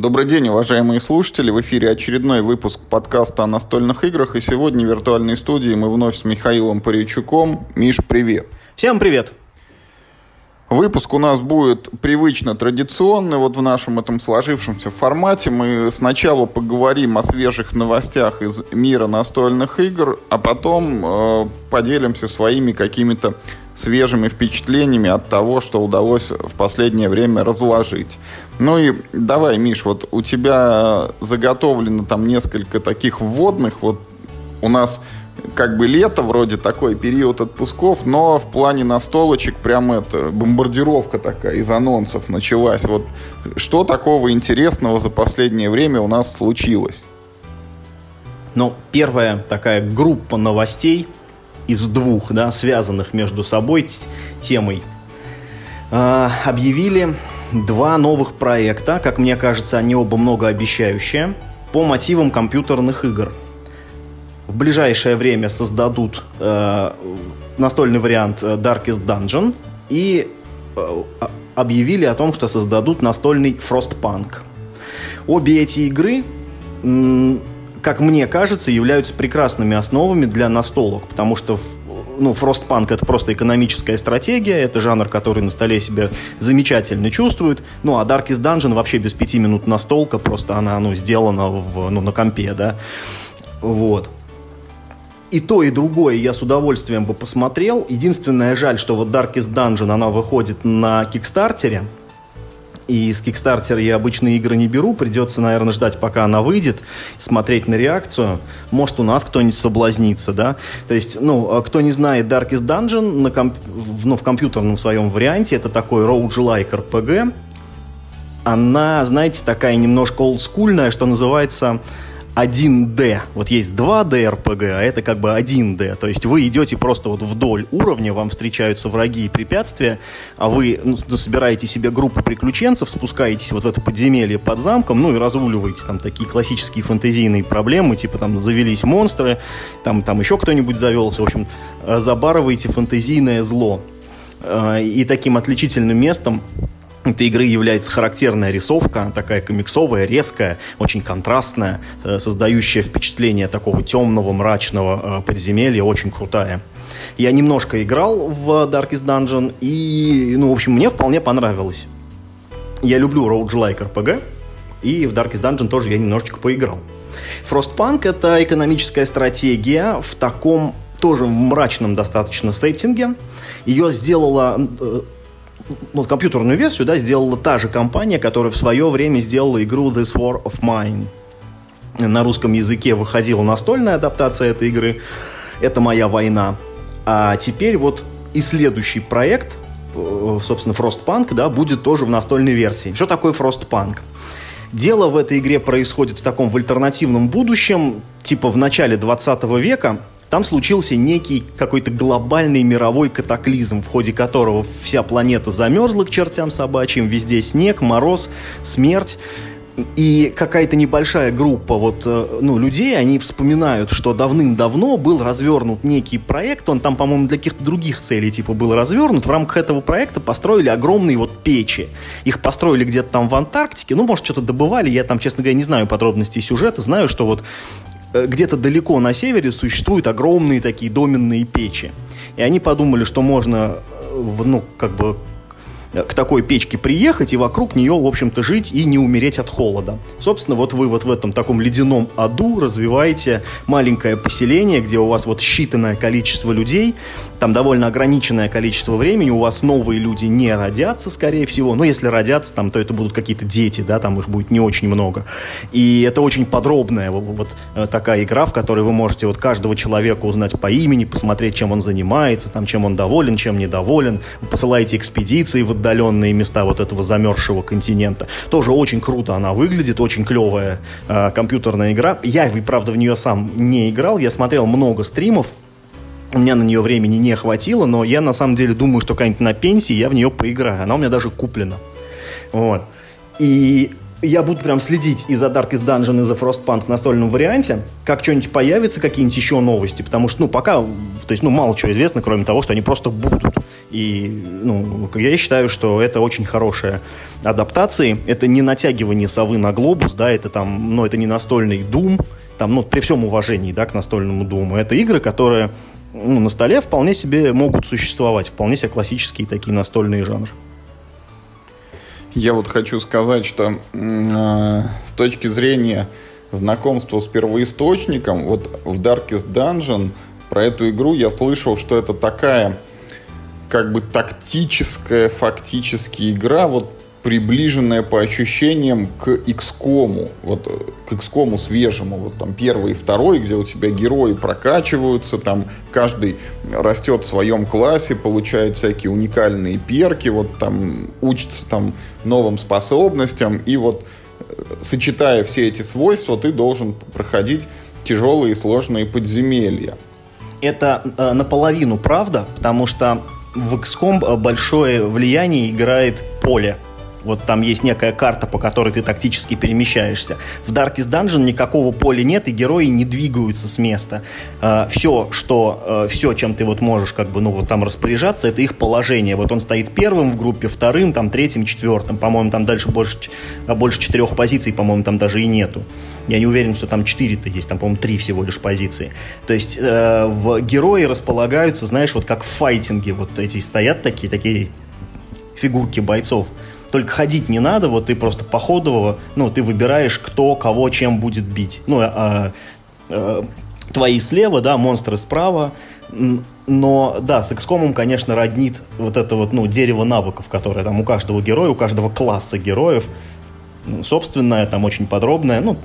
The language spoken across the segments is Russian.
Добрый день, уважаемые слушатели. В эфире очередной выпуск подкаста о настольных играх. И сегодня в виртуальной студии мы вновь с Михаилом Паричуком. Миш, привет. Всем привет. Выпуск у нас будет привычно традиционный, вот в нашем этом сложившемся формате. Мы сначала поговорим о свежих новостях из мира настольных игр, а потом э, поделимся своими какими-то свежими впечатлениями от того, что удалось в последнее время разложить. Ну и давай, Миш, вот у тебя заготовлено там несколько таких вводных, вот у нас как бы лето, вроде такой период отпусков, но в плане настолочек прям это, бомбардировка такая из анонсов началась. Вот что такого интересного за последнее время у нас случилось? Ну, первая такая группа новостей из двух, да, связанных между собой темой, э, объявили два новых проекта, как мне кажется, они оба многообещающие, по мотивам компьютерных игр – в ближайшее время создадут э, настольный вариант э, Darkest Dungeon и э, объявили о том, что создадут настольный Frostpunk. Обе эти игры, как мне кажется, являются прекрасными основами для настолок, потому что ну, Frostpunk это просто экономическая стратегия, это жанр, который на столе себя замечательно чувствует. Ну, а Darkest Dungeon вообще без пяти минут настолка, просто она, ну, сделана в, ну, на компе, да. Вот и то, и другое я с удовольствием бы посмотрел. Единственное жаль, что вот Darkest Dungeon, она выходит на Кикстартере. И с Кикстартера я обычные игры не беру. Придется, наверное, ждать, пока она выйдет, смотреть на реакцию. Может, у нас кто-нибудь соблазнится, да? То есть, ну, а кто не знает Darkest Dungeon, на комп... ну, в компьютерном своем варианте, это такой roguelike RPG. Она, знаете, такая немножко олдскульная, что называется 1D. Вот есть 2D RPG, а это как бы 1D. То есть вы идете просто вот вдоль уровня, вам встречаются враги и препятствия, а вы ну, ну, собираете себе группу приключенцев, спускаетесь вот в это подземелье под замком, ну и разруливаете там такие классические фэнтезийные проблемы, типа там завелись монстры, там, там еще кто-нибудь завелся. В общем, э, забарываете фэнтезийное зло. Э, и таким отличительным местом этой игры является характерная рисовка, такая комиксовая, резкая, очень контрастная, э, создающая впечатление такого темного, мрачного э, подземелья, очень крутая. Я немножко играл в Darkest Dungeon, и, ну, в общем, мне вполне понравилось. Я люблю roguelike RPG, и в Darkest Dungeon тоже я немножечко поиграл. Frostpunk — это экономическая стратегия в таком тоже мрачном достаточно сеттинге. Ее сделала э, ну, компьютерную версию, да, сделала та же компания, которая в свое время сделала игру This War of Mine. На русском языке выходила настольная адаптация этой игры. Это моя война. А теперь вот и следующий проект, э, собственно, Frostpunk, да, будет тоже в настольной версии. Что такое Frostpunk? Дело в этой игре происходит в таком в альтернативном будущем, типа в начале 20 века, там случился некий какой-то глобальный мировой катаклизм, в ходе которого вся планета замерзла к чертям собачьим, везде снег, мороз, смерть. И какая-то небольшая группа вот, э, ну, людей, они вспоминают, что давным-давно был развернут некий проект, он там, по-моему, для каких-то других целей типа был развернут. В рамках этого проекта построили огромные вот печи. Их построили где-то там в Антарктике, ну, может, что-то добывали, я там, честно говоря, не знаю подробностей сюжета, знаю, что вот где-то далеко на севере существуют огромные такие доменные печи. И они подумали, что можно, э, ну, как бы к такой печке приехать и вокруг нее, в общем-то, жить и не умереть от холода. Собственно, вот вы вот в этом таком ледяном аду развиваете маленькое поселение, где у вас вот считанное количество людей, там довольно ограниченное количество времени, у вас новые люди не родятся, скорее всего, но если родятся, там, то это будут какие-то дети, да, там их будет не очень много. И это очень подробная вот э, такая игра, в которой вы можете вот каждого человека узнать по имени, посмотреть, чем он занимается, там, чем он доволен, чем недоволен, вы посылаете экспедиции в отдаленные места вот этого замерзшего континента. Тоже очень круто она выглядит, очень клевая э, компьютерная игра. Я, правда, в нее сам не играл, я смотрел много стримов, у меня на нее времени не хватило, но я на самом деле думаю, что как-нибудь на пенсии я в нее поиграю. Она у меня даже куплена. Вот. И я буду прям следить и за Darkest Dungeon, и за Frostpunk в настольном варианте, как что-нибудь появится, какие-нибудь еще новости, потому что, ну, пока, то есть, ну, мало чего известно, кроме того, что они просто будут. И ну, я считаю, что это очень хорошая адаптация. Это не натягивание совы на глобус, да, это там, ну, это не настольный Doom, там, ну, при всем уважении, да, к настольному Думу. Это игры, которые ну, на столе вполне себе могут существовать, вполне себе классические такие настольные жанры. Я вот хочу сказать, что э, с точки зрения знакомства с первоисточником, вот в Darkest Dungeon про эту игру я слышал, что это такая как бы тактическая фактически игра, вот приближенная по ощущениям к XCOM, вот к XCOM свежему, вот там первый и второй, где у тебя герои прокачиваются, там каждый растет в своем классе, получает всякие уникальные перки, вот там учится там новым способностям, и вот э, сочетая все эти свойства, ты должен проходить тяжелые и сложные подземелья. Это э, наполовину правда, потому что в XCOM э, большое влияние играет поле. Вот там есть некая карта, по которой ты тактически перемещаешься. В Darkest Dungeon никакого поля нет, и герои не двигаются с места. Э, все, что, э, все, чем ты вот можешь как бы, ну, вот там распоряжаться, это их положение. Вот он стоит первым в группе, вторым, там, третьим, четвертым. По-моему, там дальше больше, больше четырех позиций, по-моему, там даже и нету. Я не уверен, что там четыре-то есть, там, по-моему, три всего лишь позиции. То есть э, в герои располагаются, знаешь, вот как в файтинге, вот эти стоят такие, такие фигурки бойцов. Только ходить не надо, вот ты просто походово, ну, ты выбираешь, кто кого чем будет бить. Ну, а, а, твои слева, да, монстры справа. Но, да, с XCOM, конечно, роднит вот это вот, ну, дерево навыков, которое там у каждого героя, у каждого класса героев. Собственное, там очень подробное. Ну,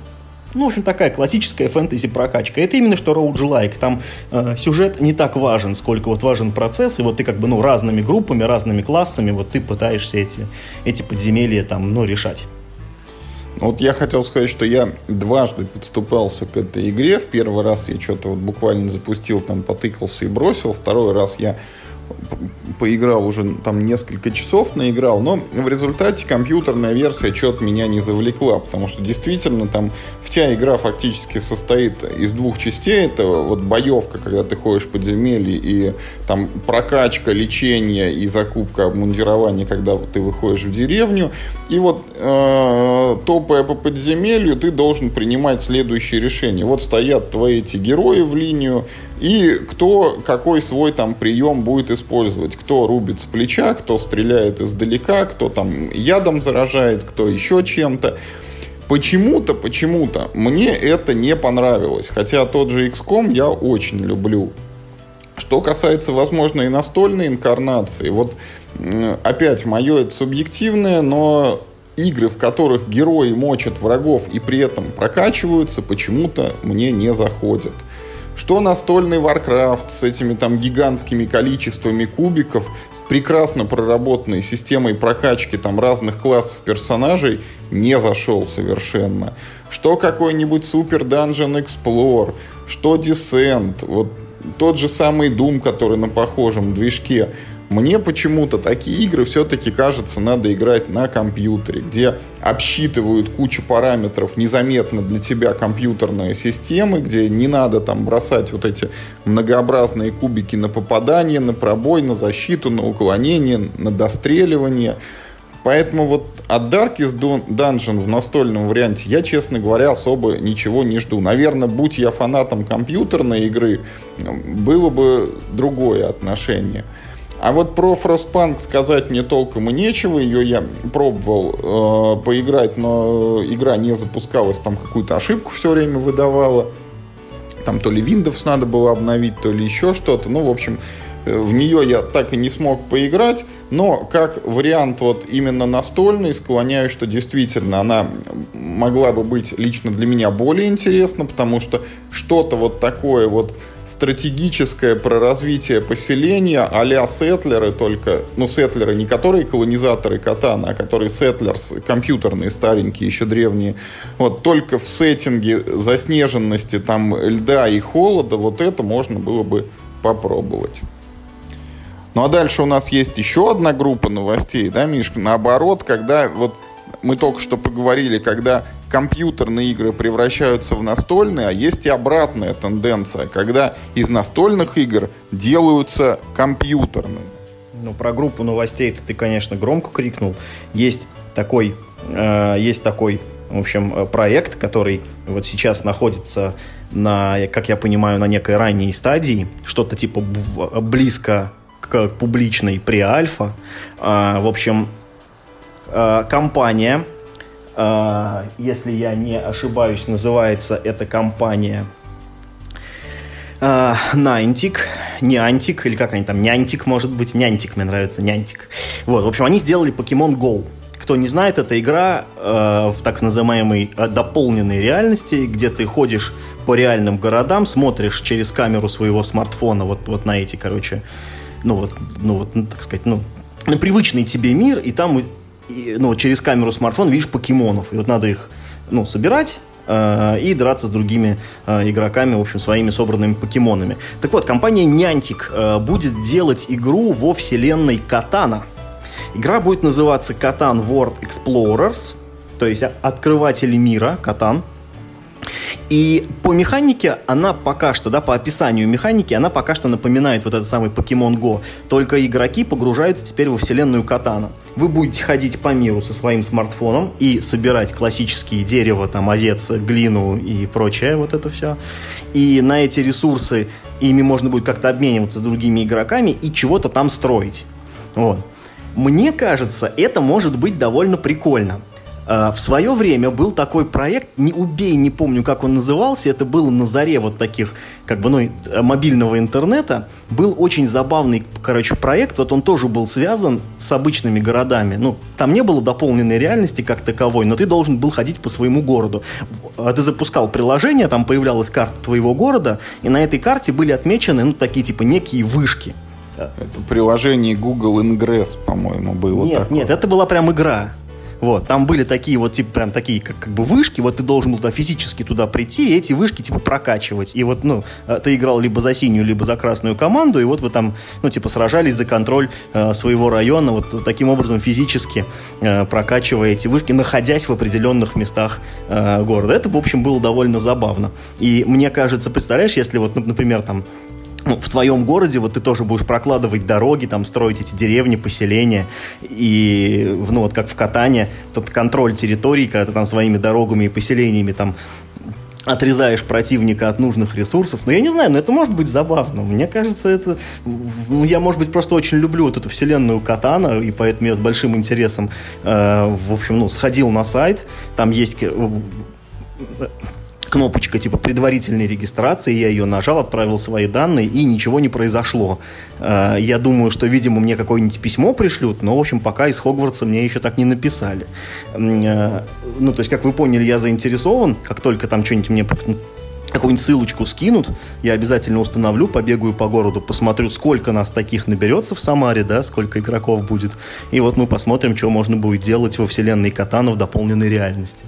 ну, в общем, такая классическая фэнтези-прокачка. Это именно что роуджлайк. Там э, сюжет не так важен, сколько вот важен процесс, и вот ты как бы, ну, разными группами, разными классами, вот ты пытаешься эти, эти подземелья там, ну, решать. Вот я хотел сказать, что я дважды подступался к этой игре. В первый раз я что-то вот буквально запустил, там потыкался и бросил. Второй раз я поиграл уже там несколько часов наиграл, но в результате компьютерная версия что-то меня не завлекла, потому что действительно там вся игра фактически состоит из двух частей. Это вот боевка, когда ты ходишь в подземелье, и там прокачка, лечение и закупка обмундирования, когда ты выходишь в деревню. И вот э, топая по подземелью, ты должен принимать следующие решения. Вот стоят твои эти герои в линию, и кто какой свой там прием будет использовать. Кто рубит с плеча, кто стреляет издалека, кто там ядом заражает, кто еще чем-то. Почему-то, почему-то мне это не понравилось. Хотя тот же XCOM я очень люблю. Что касается, возможно, и настольной инкарнации, вот опять мое это субъективное, но игры, в которых герои мочат врагов и при этом прокачиваются, почему-то мне не заходят. Что настольный Warcraft с этими там гигантскими количествами кубиков, с прекрасно проработанной системой прокачки там разных классов персонажей не зашел совершенно. Что какой-нибудь Super Dungeon Explorer, что Descent, вот тот же самый Doom, который на похожем движке. Мне почему-то такие игры все-таки, кажется, надо играть на компьютере, где обсчитывают кучу параметров незаметно для тебя компьютерные системы, где не надо там бросать вот эти многообразные кубики на попадание, на пробой, на защиту, на уклонение, на достреливание. Поэтому вот от Darkest Dungeon в настольном варианте я, честно говоря, особо ничего не жду. Наверное, будь я фанатом компьютерной игры, было бы другое отношение. А вот про Frostpunk сказать мне толком и нечего. Ее я пробовал э, поиграть, но игра не запускалась, там какую-то ошибку все время выдавала. Там то ли Windows надо было обновить, то ли еще что-то. Ну, в общем, в нее я так и не смог поиграть, но как вариант вот именно настольный, склоняюсь, что действительно она могла бы быть лично для меня более интересна, потому что что-то вот такое вот стратегическое про развитие поселения а-ля сетлеры только, ну, сетлеры не которые колонизаторы Катана, а которые сетлерс, компьютерные, старенькие, еще древние, вот только в сеттинге заснеженности там льда и холода, вот это можно было бы попробовать. Ну а дальше у нас есть еще одна группа новостей, да, Мишка? Наоборот, когда вот мы только что поговорили, когда компьютерные игры превращаются в настольные, а есть и обратная тенденция, когда из настольных игр делаются компьютерные. Ну, про группу новостей ты, конечно, громко крикнул. Есть такой, э, есть такой, в общем, э, проект, который вот сейчас находится на, как я понимаю, на некой ранней стадии, что-то типа близко к публичной преальфа. Э, в общем, э, компания, э, если я не ошибаюсь, называется эта компания э, Нантик, Нянтик, или как они там, Нянтик, может быть, Нянтик, мне нравится, Нянтик. Вот, в общем, они сделали Pokemon Go. Кто не знает, это игра э, в так называемой э, дополненной реальности, где ты ходишь по реальным городам, смотришь через камеру своего смартфона вот, вот на эти, короче, ну вот, ну вот, ну, так сказать, ну, на привычный тебе мир, и там, и, ну, через камеру смартфона видишь покемонов, и вот надо их, ну, собирать, Э, и драться с другими э, игроками, в общем, своими собранными покемонами. Так вот, компания Niantic э, будет делать игру во вселенной Катана. Игра будет называться Катан World Explorers, то есть открыватели мира, Катан. И по механике она пока что, да, по описанию механики, она пока что напоминает вот этот самый Pokemon Go. Только игроки погружаются теперь во вселенную Катана. Вы будете ходить по миру со своим смартфоном и собирать классические дерево, там, овец, глину и прочее, вот это все. И на эти ресурсы ими можно будет как-то обмениваться с другими игроками и чего-то там строить. Вот. Мне кажется, это может быть довольно прикольно. А, в свое время был такой проект, не убей, не помню, как он назывался, это было на заре вот таких, как бы, ну, мобильного интернета. Был очень забавный, короче, проект, вот он тоже был связан с обычными городами. Ну, там не было дополненной реальности как таковой, но ты должен был ходить по своему городу. А ты запускал приложение, там появлялась карта твоего города, и на этой карте были отмечены, ну, такие, типа, некие вышки. Это приложение Google Ingress, по-моему, было Нет, такое. нет, это была прям игра. Вот, там были такие вот, типа, прям такие, как, как бы вышки, вот ты должен был туда физически туда прийти и эти вышки, типа, прокачивать. И вот, ну, э, ты играл либо за синюю, либо за красную команду, и вот вы там, ну, типа, сражались за контроль э, своего района, вот таким образом физически э, прокачивая эти вышки, находясь в определенных местах э, города. Это, в общем, было довольно забавно. И мне кажется, представляешь, если вот, например, там, ну, в твоем городе вот ты тоже будешь прокладывать дороги, там строить эти деревни, поселения, и, ну, вот как в Катане, тот контроль территории, когда ты там своими дорогами и поселениями там отрезаешь противника от нужных ресурсов. Но я не знаю, но это может быть забавно. Мне кажется, это... Ну, я, может быть, просто очень люблю вот эту вселенную Катана, и поэтому я с большим интересом, э, в общем, ну, сходил на сайт. Там есть кнопочка типа предварительной регистрации, я ее нажал, отправил свои данные, и ничего не произошло. Э, я думаю, что, видимо, мне какое-нибудь письмо пришлют, но, в общем, пока из Хогвартса мне еще так не написали. Э, ну, то есть, как вы поняли, я заинтересован, как только там что-нибудь мне какую-нибудь ссылочку скинут, я обязательно установлю, побегаю по городу, посмотрю, сколько нас таких наберется в Самаре, да, сколько игроков будет. И вот мы посмотрим, что можно будет делать во вселенной Катана в дополненной реальности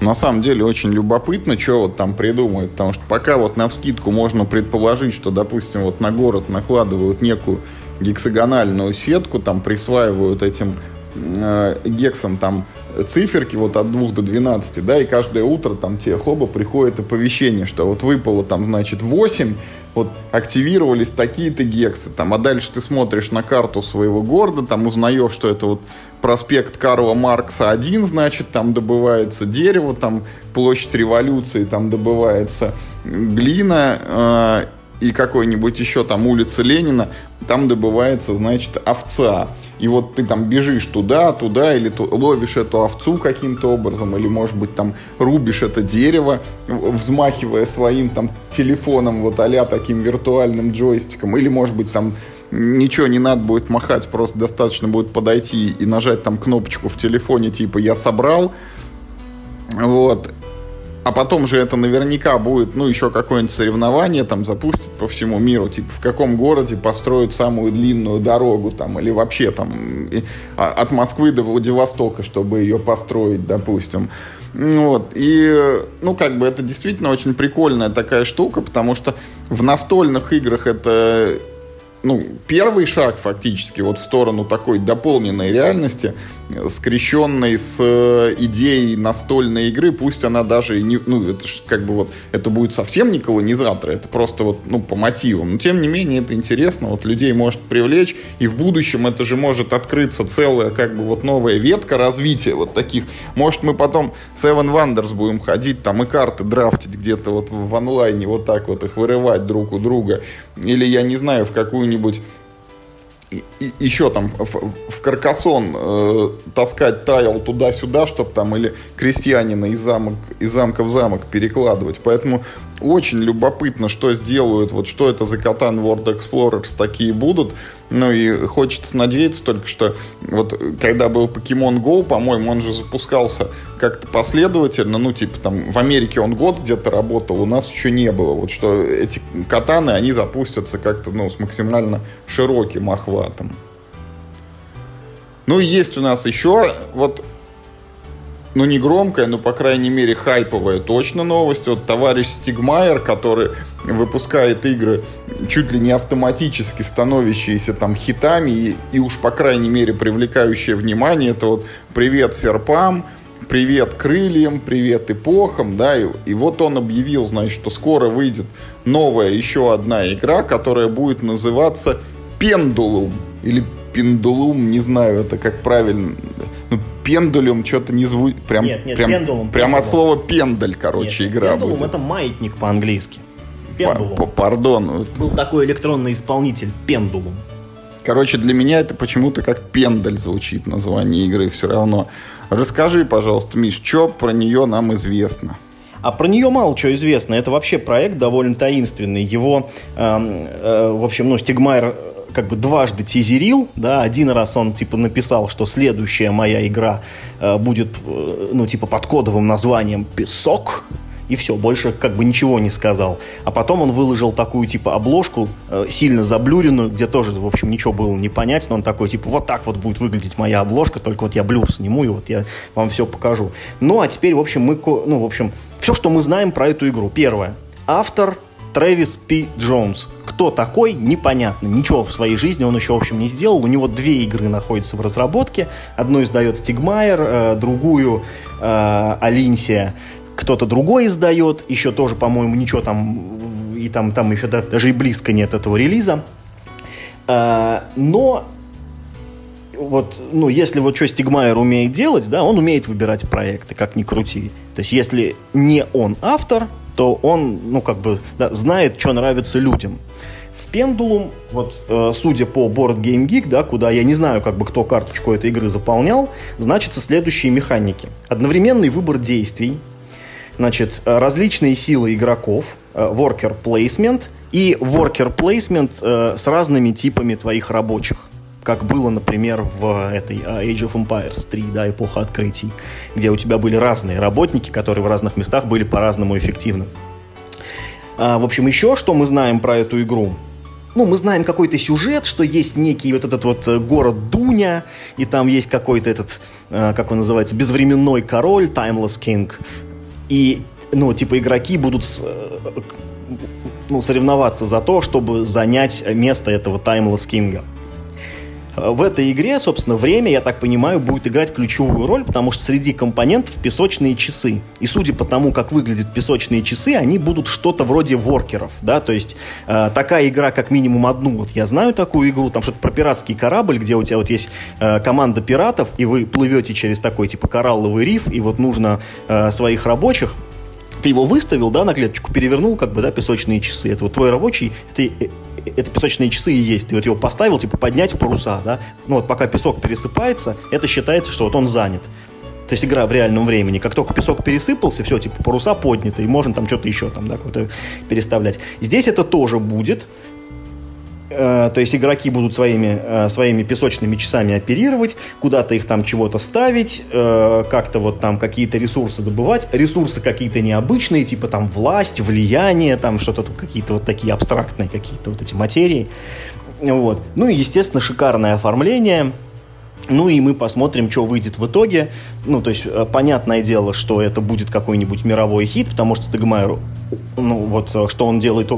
на самом деле очень любопытно, что вот там придумают, потому что пока вот на вскидку можно предположить, что, допустим, вот на город накладывают некую гексагональную сетку, там присваивают этим э, гексом там циферки вот от 2 до 12, да, и каждое утро там тебе хоба приходит оповещение, что вот выпало там, значит, 8, вот активировались такие-то гексы, там, а дальше ты смотришь на карту своего города, там узнаешь, что это вот проспект Карла Маркса 1, значит, там добывается дерево, там площадь революции, там добывается глина, э, и какой-нибудь еще там улица Ленина, там добывается, значит, овца. И вот ты там бежишь туда, туда, или ту, ловишь эту овцу каким-то образом, или, может быть, там рубишь это дерево, взмахивая своим там телефоном, вот а таким виртуальным джойстиком, или, может быть, там ничего не надо будет махать, просто достаточно будет подойти и нажать там кнопочку в телефоне, типа «я собрал», вот, а потом же это наверняка будет, ну, еще какое-нибудь соревнование там запустят по всему миру, типа в каком городе построят самую длинную дорогу там, или вообще там а, от Москвы до Владивостока, чтобы ее построить, допустим. Вот. И, ну, как бы это действительно очень прикольная такая штука, потому что в настольных играх это ну, первый шаг фактически вот в сторону такой дополненной реальности, скрещенной с э, идеей настольной игры, пусть она даже не, ну, это ж как бы вот, это будет совсем не колонизатор, это просто вот, ну, по мотивам. Но, тем не менее, это интересно, вот людей может привлечь, и в будущем это же может открыться целая, как бы, вот новая ветка развития вот таких. Может, мы потом Seven Wonders будем ходить там и карты драфтить где-то вот в онлайне, вот так вот их вырывать друг у друга. Или, я не знаю, в какую-нибудь и, еще там в, в Каркасон э, таскать тайл туда-сюда, чтобы там или крестьянина из, замок, из замка в замок перекладывать. Поэтому очень любопытно, что сделают, вот что это за Катан World Explorers такие будут. Ну и хочется надеяться только, что вот когда был Pokemon Go, по-моему, он же запускался как-то последовательно, ну типа там в Америке он год где-то работал, у нас еще не было. Вот что эти катаны, они запустятся как-то, ну, с максимально широким охватом. Ну и есть у нас еще вот ну не громкая, но по крайней мере хайповая точно новость. Вот товарищ Стигмайер, который выпускает игры чуть ли не автоматически становящиеся там хитами и, и уж по крайней мере привлекающие внимание. Это вот «Привет серпам», «Привет крыльям», «Привет эпохам», да, и, и вот он объявил, значит, что скоро выйдет новая еще одна игра, которая будет называться «Пендулум» или «Пендулум», не знаю, это как правильно пендулем что-то не звучит. Прям, нет, нет, прям, пендулум. Прям пендулум. от слова пендаль, короче, нет, игра пендулум будет. это маятник по-английски. Пендулум. Пардон. Был такой электронный исполнитель, пендулум. Короче, для меня это почему-то как пендаль звучит название игры все равно. Расскажи, пожалуйста, Миш, что про нее нам известно? А про нее мало чего известно. Это вообще проект довольно таинственный. Его, э, э, в общем, ну, Стигмайер как бы дважды тизерил, да, один раз он типа написал, что следующая моя игра э, будет, э, ну, типа под кодовым названием «Песок», и все, больше как бы ничего не сказал. А потом он выложил такую типа обложку, э, сильно заблюренную, где тоже, в общем, ничего было не понять, но он такой, типа, вот так вот будет выглядеть моя обложка, только вот я блюр сниму, и вот я вам все покажу. Ну, а теперь, в общем, мы, ну, в общем, все, что мы знаем про эту игру. Первое. Автор Трэвис П. Джонс. Кто такой, непонятно. Ничего в своей жизни он еще, в общем, не сделал. У него две игры находятся в разработке. Одну издает Stonemaier, э, другую э, Алинсия кто-то другой издает. Еще тоже, по-моему, ничего там... И там, там еще даже и близко нет этого релиза. Э, но вот, ну, если вот что Стигмайер умеет делать, да, он умеет выбирать проекты, как ни крути. То есть, если не он автор, то он, ну, как бы, да, знает, что нравится людям. В Пендулум, вот, э, судя по Board Game Geek, да, куда я не знаю, как бы, кто карточку этой игры заполнял, значится следующие механики. Одновременный выбор действий, значит, различные силы игроков, э, worker placement и worker placement э, с разными типами твоих рабочих как было, например, в этой а, Age of Empires 3, да, эпоха открытий, где у тебя были разные работники, которые в разных местах были по-разному эффективны. А, в общем, еще что мы знаем про эту игру? ну, мы знаем какой-то сюжет, что есть некий вот этот вот э, город Дуня, и там есть какой-то этот, э, как он называется, безвременной король, Timeless King. И, ну, типа, игроки будут э, ну, соревноваться за то, чтобы занять место этого Timeless King. В этой игре, собственно, время, я так понимаю, будет играть ключевую роль, потому что среди компонентов песочные часы. И судя по тому, как выглядят песочные часы, они будут что-то вроде воркеров, да, то есть э, такая игра, как минимум одну, вот я знаю такую игру, там что-то про пиратский корабль, где у тебя вот есть э, команда пиратов, и вы плывете через такой, типа, коралловый риф, и вот нужно э, своих рабочих ты его выставил, да, на клеточку, перевернул, как бы, да, песочные часы. Это вот твой рабочий, это, это песочные часы и есть. Ты вот его поставил, типа, поднять паруса, да. Ну вот пока песок пересыпается, это считается, что вот он занят. То есть игра в реальном времени. Как только песок пересыпался, все, типа, паруса подняты, и можно там что-то еще там, да, какое-то переставлять. Здесь это тоже будет. Э, то есть игроки будут своими, э, своими песочными часами оперировать, куда-то их там чего-то ставить, э, как-то вот там какие-то ресурсы добывать. Ресурсы какие-то необычные, типа там власть, влияние, там что-то, какие-то вот такие абстрактные какие-то вот эти материи. Вот. Ну и, естественно, шикарное оформление. Ну и мы посмотрим, что выйдет в итоге. Ну, то есть, понятное дело, что это будет какой-нибудь мировой хит, потому что Стегмайер, ну, вот, что он делает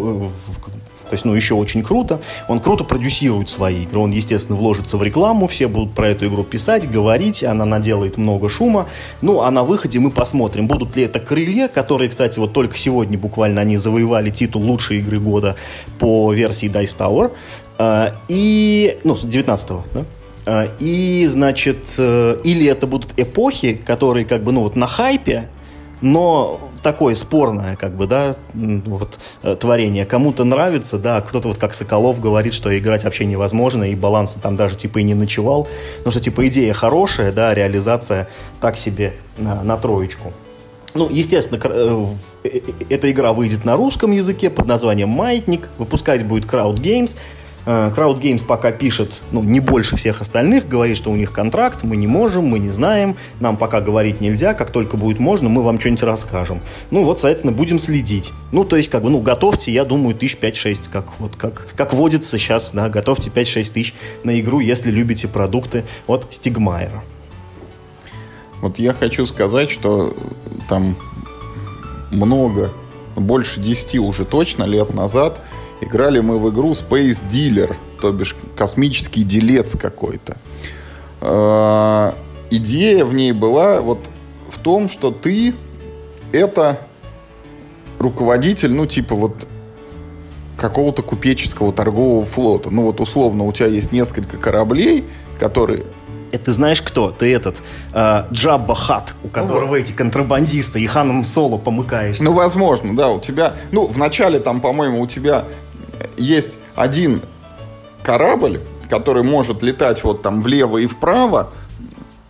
То есть, ну, еще очень круто. Он круто продюсирует свои игры. Он, естественно, вложится в рекламу, все будут про эту игру писать, говорить, она наделает много шума. Ну, а на выходе мы посмотрим, будут ли это крылья, которые, кстати, вот только сегодня буквально они завоевали титул лучшей игры года по версии Dice Tower. А, и, ну, 19-го, да? А, и, значит, э, или это будут эпохи, которые как бы, ну, вот на хайпе, но такое спорное, как бы, да, вот, э, творение. Кому-то нравится, да, кто-то вот как Соколов говорит, что играть вообще невозможно, и баланс там даже типа и не ночевал. Ну что, типа, идея хорошая, да, реализация так себе на, на троечку. Ну, естественно, э, э, эта игра выйдет на русском языке под названием «Маятник», выпускать будет Crowd Games, Crowd Games пока пишет, ну, не больше всех остальных, говорит, что у них контракт, мы не можем, мы не знаем, нам пока говорить нельзя, как только будет можно, мы вам что-нибудь расскажем. Ну, вот, соответственно, будем следить. Ну, то есть, как бы, ну, готовьте, я думаю, тысяч пять-шесть, как, вот, как, как водится сейчас, да, готовьте 5-6 тысяч на игру, если любите продукты от Стигмайера. Вот я хочу сказать, что там много, больше 10 уже точно лет назад – Играли мы в игру Space Dealer, то бишь космический делец какой-то. Э, идея в ней была вот в том, что ты это руководитель, ну, типа вот какого-то купеческого торгового флота. Ну, вот условно у тебя есть несколько кораблей, которые это ты знаешь кто? Ты этот э, Джабба Хат, у которого ну, эти контрабандисты и ханом Соло помыкаешь. Ну, возможно, да, у тебя... Ну, в начале там, по-моему, у тебя есть один корабль, который может летать вот там влево и вправо.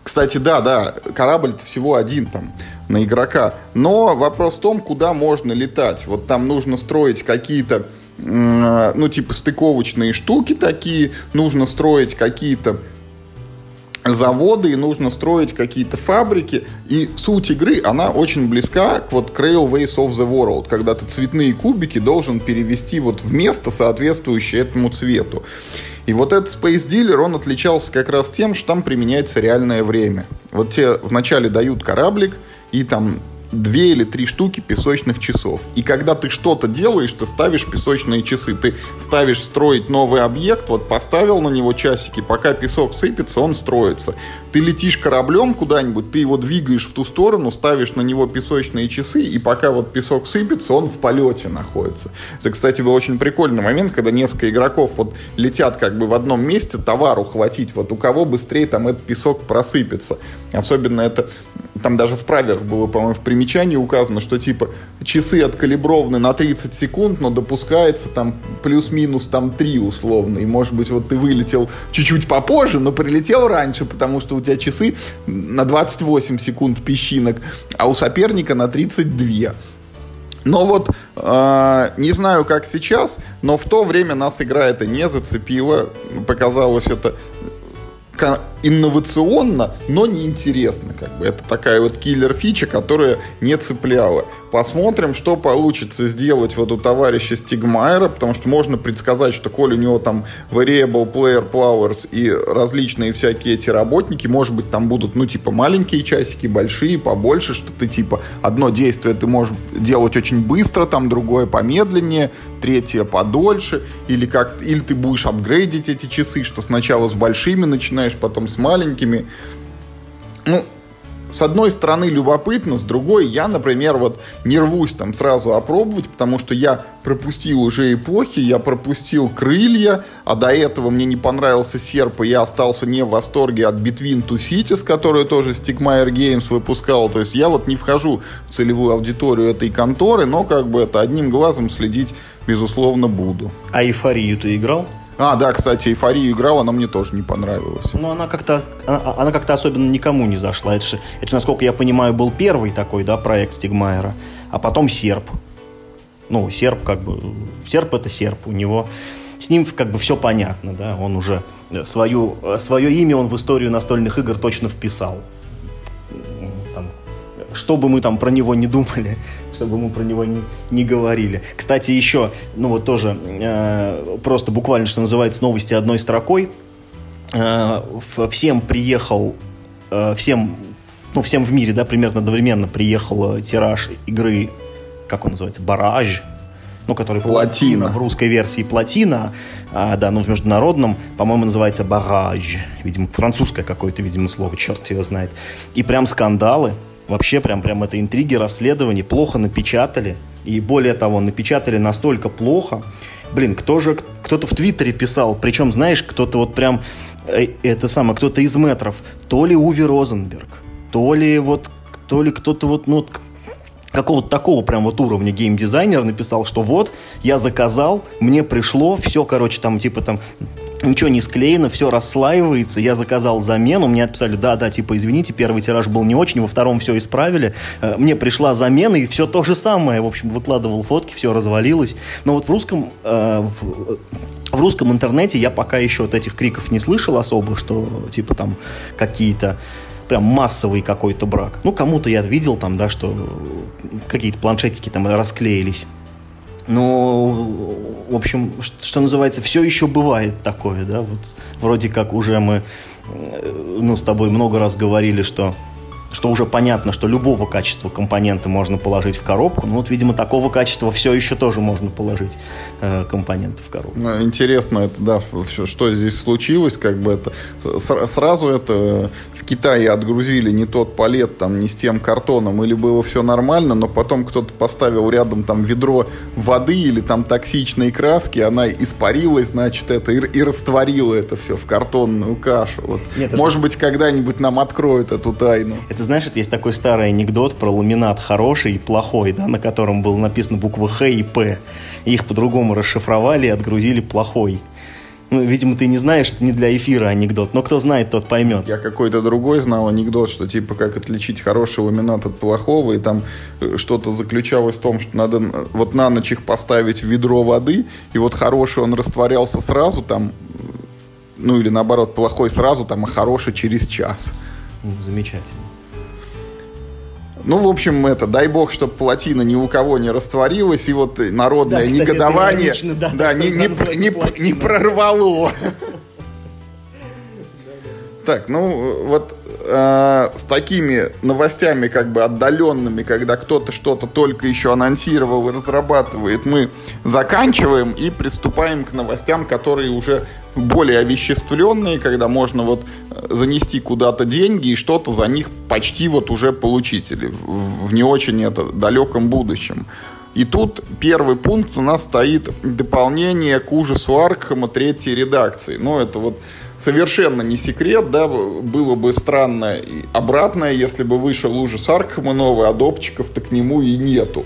Кстати, да, да, корабль всего один там на игрока. Но вопрос в том, куда можно летать. Вот там нужно строить какие-то, ну, типа стыковочные штуки такие, нужно строить какие-то заводы, и нужно строить какие-то фабрики. И суть игры, она очень близка к вот Railways of the World, когда ты цветные кубики должен перевести вот в место, соответствующее этому цвету. И вот этот Space Dealer, он отличался как раз тем, что там применяется реальное время. Вот тебе вначале дают кораблик, и там две или три штуки песочных часов. И когда ты что-то делаешь, ты ставишь песочные часы. Ты ставишь строить новый объект, вот поставил на него часики, пока песок сыпется, он строится. Ты летишь кораблем куда-нибудь, ты его двигаешь в ту сторону, ставишь на него песочные часы, и пока вот песок сыпется, он в полете находится. Это, кстати, был очень прикольный момент, когда несколько игроков вот летят как бы в одном месте, товар ухватить, вот у кого быстрее там этот песок просыпется. Особенно это, там даже в правилах было, по-моему, в примечании указано, что типа часы откалиброваны на 30 секунд, но допускается там плюс-минус там 3 условно. И может быть вот ты вылетел чуть-чуть попозже, но прилетел раньше, потому что у тебя часы на 28 секунд песчинок, а у соперника на 32. Но вот э, не знаю, как сейчас, но в то время нас игра это не зацепила. Показалось это инновационно, но неинтересно. Как бы. Это такая вот киллер-фича, которая не цепляла. Посмотрим, что получится сделать вот у товарища Стигмайера, потому что можно предсказать, что коль у него там variable player powers и различные всякие эти работники, может быть, там будут, ну, типа, маленькие часики, большие, побольше, что ты, типа, одно действие ты можешь делать очень быстро, там другое помедленнее, третье подольше, или как или ты будешь апгрейдить эти часы, что сначала с большими начинаешь, потом с маленькими. Ну, с одной стороны любопытно, с другой я, например, вот не рвусь там сразу опробовать, потому что я пропустил уже эпохи, я пропустил крылья, а до этого мне не понравился серп, и я остался не в восторге от Between Two Cities, которую тоже Stigmaier Games выпускал. То есть я вот не вхожу в целевую аудиторию этой конторы, но как бы это одним глазом следить, безусловно, буду. А эйфорию ты играл? А, да, кстати, эйфорию играл, она мне тоже не понравилась. Ну, она как-то, она, она как-то особенно никому не зашла. Это же, это, насколько я понимаю, был первый такой, да, проект Стигмайера, а потом серп. Ну, серп как бы, серп это серп, у него с ним как бы все понятно, да, он уже свою, свое имя он в историю настольных игр точно вписал. Там, что бы мы там про него не думали, чтобы мы про него не, не говорили. Кстати, еще, ну вот тоже, э, просто буквально, что называется, новости одной строкой. Э, всем приехал, э, всем, ну, всем в мире, да, примерно одновременно приехал тираж игры, как он называется, Бараж, ну, который плотина. в русской версии плотина, а, да, ну, в международном, по-моему, называется бараж. Видимо, французское какое-то, видимо, слово, черт его знает. И прям скандалы, вообще прям, прям это интриги, расследования, плохо напечатали. И более того, напечатали настолько плохо, блин, кто же, кто-то в Твиттере писал, причем, знаешь, кто-то вот прям, э, это самое, кто-то из метров, то ли Уви Розенберг, то ли вот, то ли кто-то вот, ну, какого-то такого прям вот уровня геймдизайнер написал, что вот, я заказал, мне пришло, все, короче, там, типа, там, ничего не склеено, все расслаивается, я заказал замену, мне отписали, да-да, типа, извините, первый тираж был не очень, во втором все исправили, э, мне пришла замена, и все то же самое, в общем, выкладывал фотки, все развалилось, но вот в русском, э, в, в русском интернете я пока еще от этих криков не слышал особо, что, типа, там, какие-то прям массовый какой-то брак. Ну, кому-то я видел там, да, что какие-то планшетики там расклеились. Но, в общем, что, что называется, все еще бывает такое, да, вот вроде как уже мы, э, ну, с тобой много раз говорили, что что уже понятно, что любого качества компоненты можно положить в коробку. Ну вот, видимо, такого качества все еще тоже можно положить э, компоненты в коробку. Ну, интересно, это да, что здесь случилось, как бы это сразу это в Китае отгрузили не тот палет там не с тем картоном или было все нормально, но потом кто-то поставил рядом там ведро воды или там токсичной краски, она испарилась, значит, это и, и растворила это все в картонную кашу. Вот. Нет, Может это... быть, когда-нибудь нам откроют эту тайну. Это знаешь, это есть такой старый анекдот про ламинат хороший и плохой, да, на котором было написано буквы Х и П. И их по-другому расшифровали и отгрузили плохой. Ну, видимо, ты не знаешь, это не для эфира анекдот, но кто знает, тот поймет. Я какой-то другой знал анекдот, что типа как отличить хороший ламинат от плохого, и там э, что-то заключалось в том, что надо вот на ночь их поставить в ведро воды, и вот хороший он растворялся сразу там, ну или наоборот, плохой сразу там, а хороший через час. Ну, замечательно. Ну, в общем, это, дай бог, чтобы плотина ни у кого не растворилась, и вот народное да, кстати, негодование да, да, не, не, не, не прорвало. Так, ну вот э, с такими новостями как бы отдаленными, когда кто-то что-то только еще анонсировал и разрабатывает, мы заканчиваем и приступаем к новостям, которые уже более овеществленные, когда можно вот э, занести куда-то деньги и что-то за них почти вот уже получить или в, не очень это далеком будущем. И тут первый пункт у нас стоит дополнение к ужасу Аркхема третьей редакции. Ну, это вот совершенно не секрет, да, было бы странно и обратное, если бы вышел ужас Аркхема новый, а допчиков-то к нему и нету.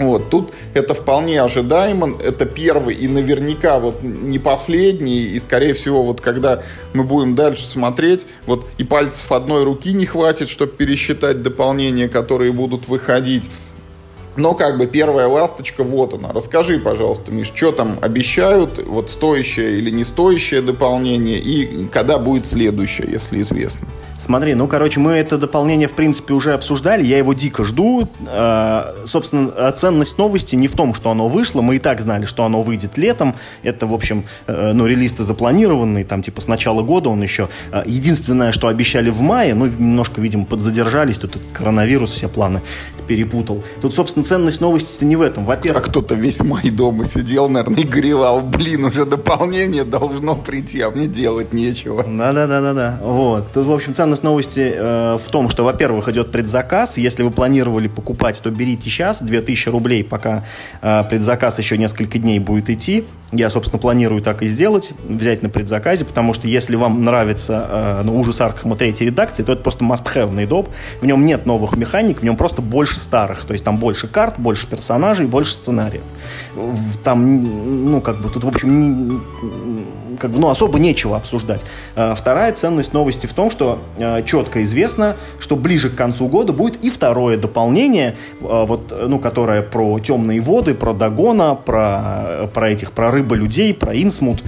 Вот, тут это вполне ожидаемо, это первый и наверняка вот не последний, и скорее всего вот когда мы будем дальше смотреть, вот и пальцев одной руки не хватит, чтобы пересчитать дополнения, которые будут выходить. Но как бы первая ласточка, вот она. Расскажи, пожалуйста, Миш, что там обещают, вот стоящее или не стоящее дополнение, и когда будет следующее, если известно. Смотри, ну, короче, мы это дополнение, в принципе, уже обсуждали, я его дико жду. Э, собственно, ценность новости не в том, что оно вышло, мы и так знали, что оно выйдет летом. Это, в общем, э, ну, релиз-то запланированный, там, типа, с начала года он еще. Э, единственное, что обещали в мае, ну, немножко, видимо, подзадержались, тут этот коронавирус все планы перепутал. Тут, собственно, ценность новости-то не в этом. Во-первых... А кто-то весь май дома сидел, наверное, и горевал, блин, уже дополнение должно прийти, а мне делать нечего. Да-да-да-да-да. Вот. Тут, в общем, ценность новости э, в том, что, во-первых, идет предзаказ. Если вы планировали покупать, то берите сейчас 2000 рублей, пока э, предзаказ еще несколько дней будет идти. Я, собственно, планирую так и сделать, взять на предзаказе, потому что если вам нравится э, ну, ужас Аркхема третьей редакции, то это просто must-have на доп. В нем нет новых механик, в нем просто больше старых. То есть там больше карт, больше персонажей, больше сценариев. Там, ну, как бы, тут, в общем, как бы, ну, особо нечего обсуждать. А, вторая ценность новости в том, что а, четко известно, что ближе к концу года будет и второе дополнение, а, вот, ну, которое про темные воды, про Дагона, про, про этих, про рыба людей, про Инсмут.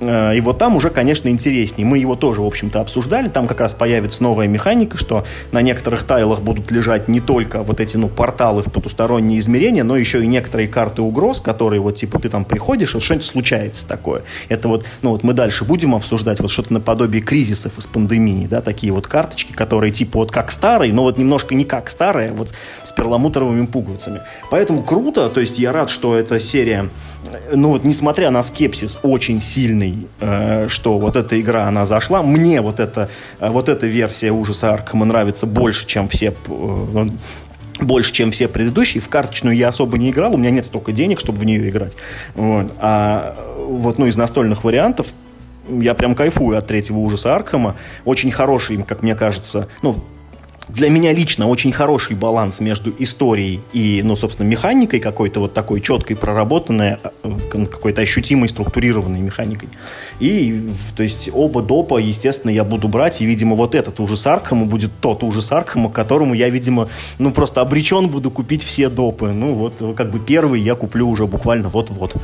Э, и вот там уже, конечно, интереснее. Мы его тоже, в общем-то, обсуждали. Там как раз появится новая механика, что на некоторых тайлах будут лежать не только вот эти, ну, порталы в потусторонние измерения, но еще и некоторые карты угроз, которые вот, типа, ты там приходишь, вот что-нибудь случается такое. Это вот, ну, вот мы дальше будем обсуждать вот что-то наподобие кризисов из пандемии, да, такие вот карточки, которые, типа, вот как старые, но вот немножко не как старые, вот с перламутровыми пуговицами. Поэтому круто, то есть я рад, что эта серия ну вот, несмотря на скепсис очень сильный, э, что вот эта игра, она зашла, мне вот эта, э, вот эта версия ужаса Аркхема нравится больше, чем все э, больше, чем все предыдущие. В карточную я особо не играл, у меня нет столько денег, чтобы в нее играть. Вот. А вот, ну, из настольных вариантов я прям кайфую от третьего ужаса Аркхема. Очень хороший, как мне кажется, ну, для меня лично очень хороший баланс между историей и, ну, собственно, механикой какой-то вот такой четкой, проработанной, э, какой-то ощутимой, структурированной механикой. И, то есть, оба допа, естественно, я буду брать, и, видимо, вот этот ужас Аркхема будет тот ужас Аркхема, которому я, видимо, ну, просто обречен буду купить все допы. Ну, вот, как бы первый я куплю уже буквально вот-вот.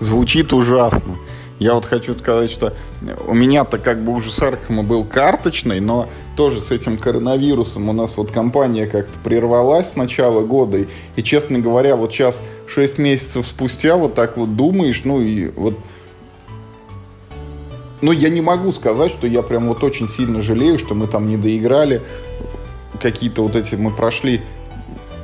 Звучит ужасно. Я вот хочу сказать, что у меня-то как бы уже с Аркхема был карточный, но тоже с этим коронавирусом у нас вот компания как-то прервалась с начала года. И, и честно говоря, вот сейчас 6 месяцев спустя вот так вот думаешь, ну и вот ну, я не могу сказать, что я прям вот очень сильно жалею, что мы там не доиграли. Какие-то вот эти мы прошли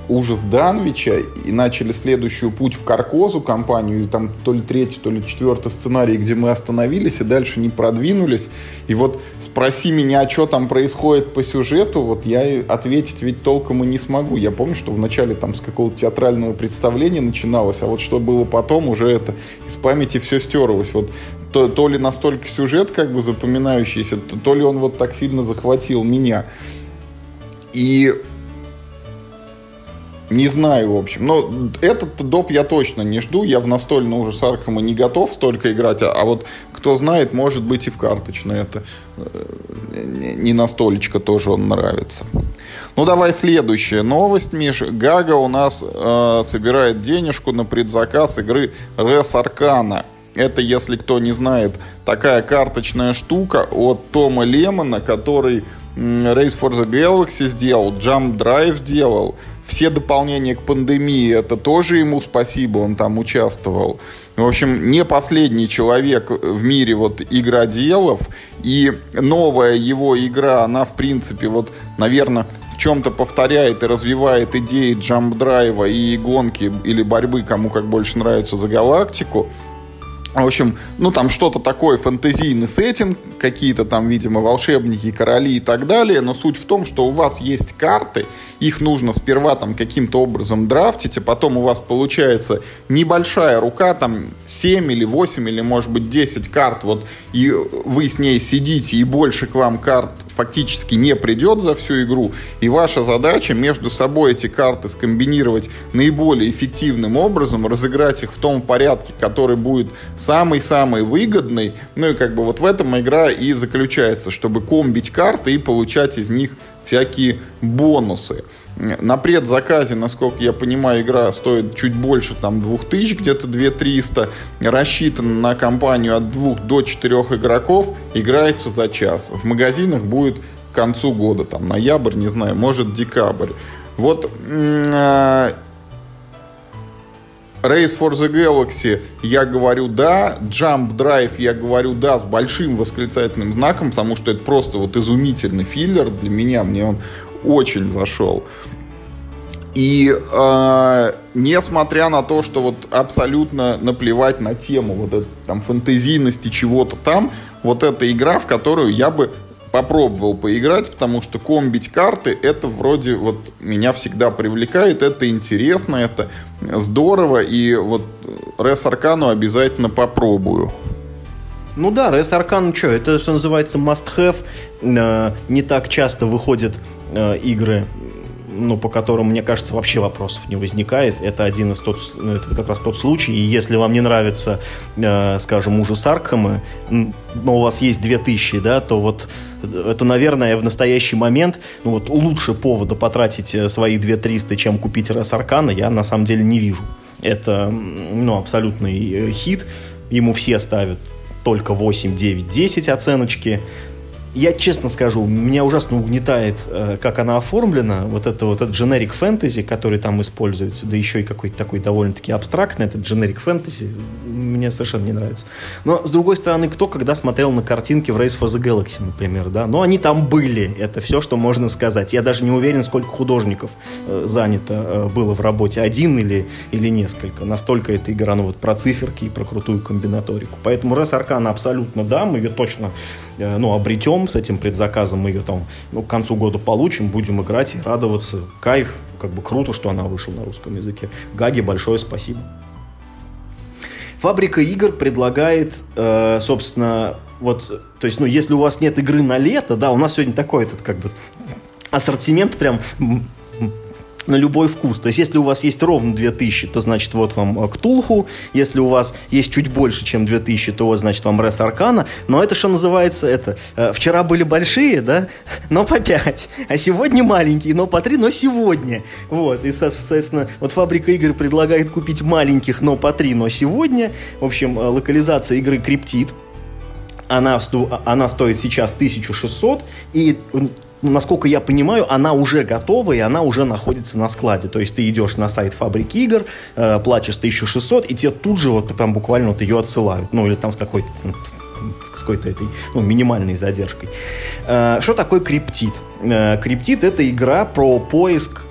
ужас Данвича и начали следующую путь в Каркозу компанию, и там то ли третий, то ли четвертый сценарий, где мы остановились и дальше не продвинулись. И вот спроси меня, а что там происходит по сюжету, вот я ответить ведь толком и не смогу. Я помню, что вначале там с какого-то театрального представления начиналось, а вот что было потом, уже это из памяти все стерлось. Вот то, то ли настолько сюжет как бы запоминающийся, то, то ли он вот так сильно захватил меня. И не знаю, в общем. Но этот доп я точно не жду. Я в настольный ужас Аркама не готов столько играть. А, а вот кто знает, может быть и в карточный это. Э, не настолечко тоже он нравится. Ну, давай следующая новость, Миш. Гага у нас э, собирает денежку на предзаказ игры Res Arcana. Это, если кто не знает, такая карточная штука от Тома Лемона, который Race for the Galaxy сделал, Jump Drive сделал, все дополнения к пандемии, это тоже ему спасибо, он там участвовал. В общем, не последний человек в мире вот игроделов, и новая его игра, она, в принципе, вот, наверное, в чем-то повторяет и развивает идеи джамп-драйва и гонки или борьбы, кому как больше нравится, за галактику. В общем, ну там что-то такое, фэнтезийный сеттинг, какие-то там, видимо, волшебники, короли и так далее, но суть в том, что у вас есть карты, их нужно сперва там каким-то образом драфтить, а потом у вас получается небольшая рука, там 7 или 8 или может быть 10 карт, вот, и вы с ней сидите, и больше к вам карт фактически не придет за всю игру, и ваша задача между собой эти карты скомбинировать наиболее эффективным образом, разыграть их в том порядке, который будет самый-самый выгодный. Ну и как бы вот в этом игра и заключается, чтобы комбить карты и получать из них всякие бонусы. На предзаказе, насколько я понимаю, игра стоит чуть больше, там, 2000, где-то 2300. Рассчитана на компанию от 2 до 4 игроков. Играется за час. В магазинах будет к концу года, там, ноябрь, не знаю, может, декабрь. Вот э, Race for the Galaxy я говорю да, Jump Drive я говорю да с большим восклицательным знаком, потому что это просто вот изумительный филлер для меня, мне он очень зашел. И э, несмотря на то, что вот абсолютно наплевать на тему вот этой там фэнтезийности чего-то там, вот эта игра, в которую я бы попробовал поиграть, потому что комбить карты, это вроде вот меня всегда привлекает, это интересно, это здорово, и вот Рес Аркану обязательно попробую. Ну да, Рес Аркану что, это что называется must-have, э, не так часто выходят э, игры ну, по которым, мне кажется, вообще вопросов не возникает. Это один из тот, ну, это как раз тот случай. И если вам не нравится, э, скажем, ужас Аркхема, но у вас есть 2000, да, то вот это, наверное, в настоящий момент, ну вот лучше повода потратить э, свои 2300, чем купить Рес Аркана, я на самом деле не вижу. Это, ну, абсолютный э, хит, ему все ставят только 8, 9, 10 оценочки я честно скажу, меня ужасно угнетает, э, как она оформлена. Вот это вот этот generic fantasy, который там используется, да еще и какой-то такой довольно-таки абстрактный, этот generic fantasy, мне совершенно не нравится. Но, с другой стороны, кто когда смотрел на картинки в Race for the Galaxy, например, да? Но они там были, это все, что можно сказать. Я даже не уверен, сколько художников э, занято э, было в работе, один или, или несколько. Настолько эта игра, ну вот, про циферки и про крутую комбинаторику. Поэтому Res Arcana абсолютно да, мы ее точно, ну, обретем с этим предзаказом, мы ее там ну, к концу года получим, будем играть и радоваться. Кайф, как бы круто, что она вышла на русском языке. Гаги, большое спасибо. Фабрика игр предлагает, э, собственно, вот, то есть, ну, если у вас нет игры на лето, да, у нас сегодня такой этот, как бы, ассортимент прям на любой вкус. То есть, если у вас есть ровно 2000, то значит вот вам э, Ктулху. Если у вас есть чуть больше, чем 2000, то вот значит вам Рес Аркана. Но это что называется? Это э, вчера были большие, да, но по 5. А сегодня маленькие, но по 3, но сегодня. Вот. И, соответственно, вот фабрика игр предлагает купить маленьких, но по 3, но сегодня. В общем, э, локализация игры Криптит. Она, она стоит сейчас 1600, и насколько я понимаю, она уже готова, и она уже находится на складе. То есть ты идешь на сайт фабрики игр, э, платишь 1600, и тебе тут же вот прям буквально вот ее отсылают. Ну, или там с какой-то с какой-то этой ну, минимальной задержкой. Э, что такое криптит? Э, криптит — это игра про поиск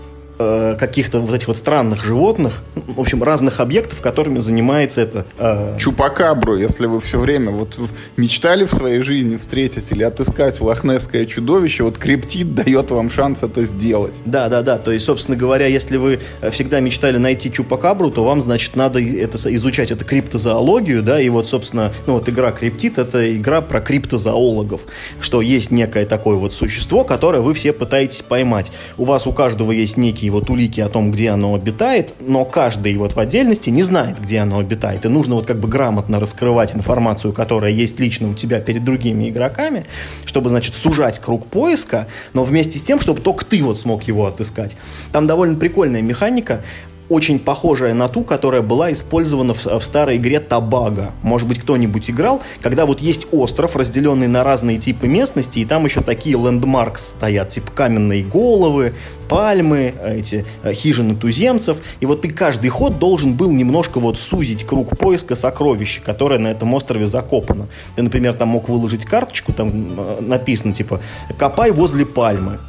э, каких-то вот этих вот странных животных, в общем, разных объектов, которыми занимается это. Э... Чупакабру, если вы все время вот мечтали в своей жизни встретить или отыскать лохнесское чудовище, вот криптит дает вам шанс это сделать. Да, да, да. То есть, собственно говоря, если вы всегда мечтали найти Чупакабру, то вам, значит, надо это изучать это криптозоологию, да, и вот, собственно, ну вот игра Криптит это игра про криптозоологов, что есть некое такое вот существо, которое вы все пытаетесь поймать. У вас у каждого есть некий вот улики о том, где оно обитает, но каждый вот в отдельности не знает, где оно обитает. И нужно вот как бы грамотно раскрывать информацию, которая есть лично у тебя перед другими игроками, чтобы, значит, сужать круг поиска, но вместе с тем, чтобы только ты вот смог его отыскать. Там довольно прикольная механика очень похожая на ту, которая была использована в, в старой игре Табага. Может быть, кто-нибудь играл, когда вот есть остров, разделенный на разные типы местности, и там еще такие лендмаркс стоят, типа каменные головы, пальмы, эти э, хижины туземцев. И вот ты каждый ход должен был немножко вот сузить круг поиска сокровища, которое на этом острове закопано. Ты, например, там мог выложить карточку, там э, написано типа «Копай возле пальмы»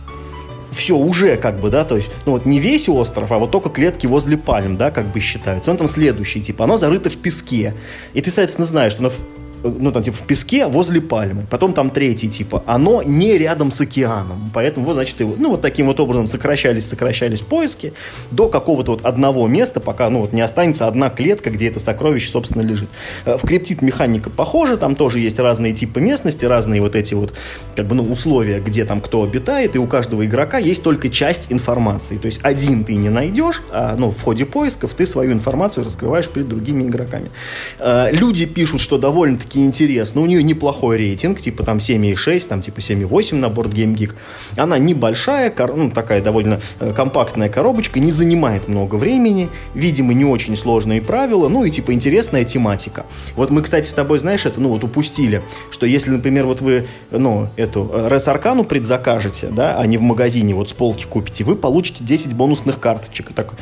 все уже как бы, да, то есть, ну вот не весь остров, а вот только клетки возле пальм, да, как бы считаются. Он там следующий, типа, оно зарыто в песке. И ты, соответственно, знаешь, что оно в ну, там, типа, в песке возле пальмы. Потом там третий, типа, оно не рядом с океаном. Поэтому, вот, значит, его, ну, вот таким вот образом сокращались, сокращались поиски до какого-то вот одного места, пока, ну, вот не останется одна клетка, где это сокровище, собственно, лежит. Э, в криптит механика похожа, там тоже есть разные типы местности, разные вот эти вот, как бы, ну, условия, где там кто обитает, и у каждого игрока есть только часть информации. То есть один ты не найдешь, а, ну, в ходе поисков ты свою информацию раскрываешь перед другими игроками. Э, люди пишут, что довольно-таки довольно-таки интересно. У нее неплохой рейтинг, типа там 7,6, там типа 7,8 на борт Game Geek. Она небольшая, ну, такая довольно э, компактная коробочка, не занимает много времени, видимо, не очень сложные правила, ну и типа интересная тематика. Вот мы, кстати, с тобой, знаешь, это, ну вот упустили, что если, например, вот вы, ну, эту Рес Аркану предзакажете, да, а не в магазине вот с полки купите, вы получите 10 бонусных карточек. Так,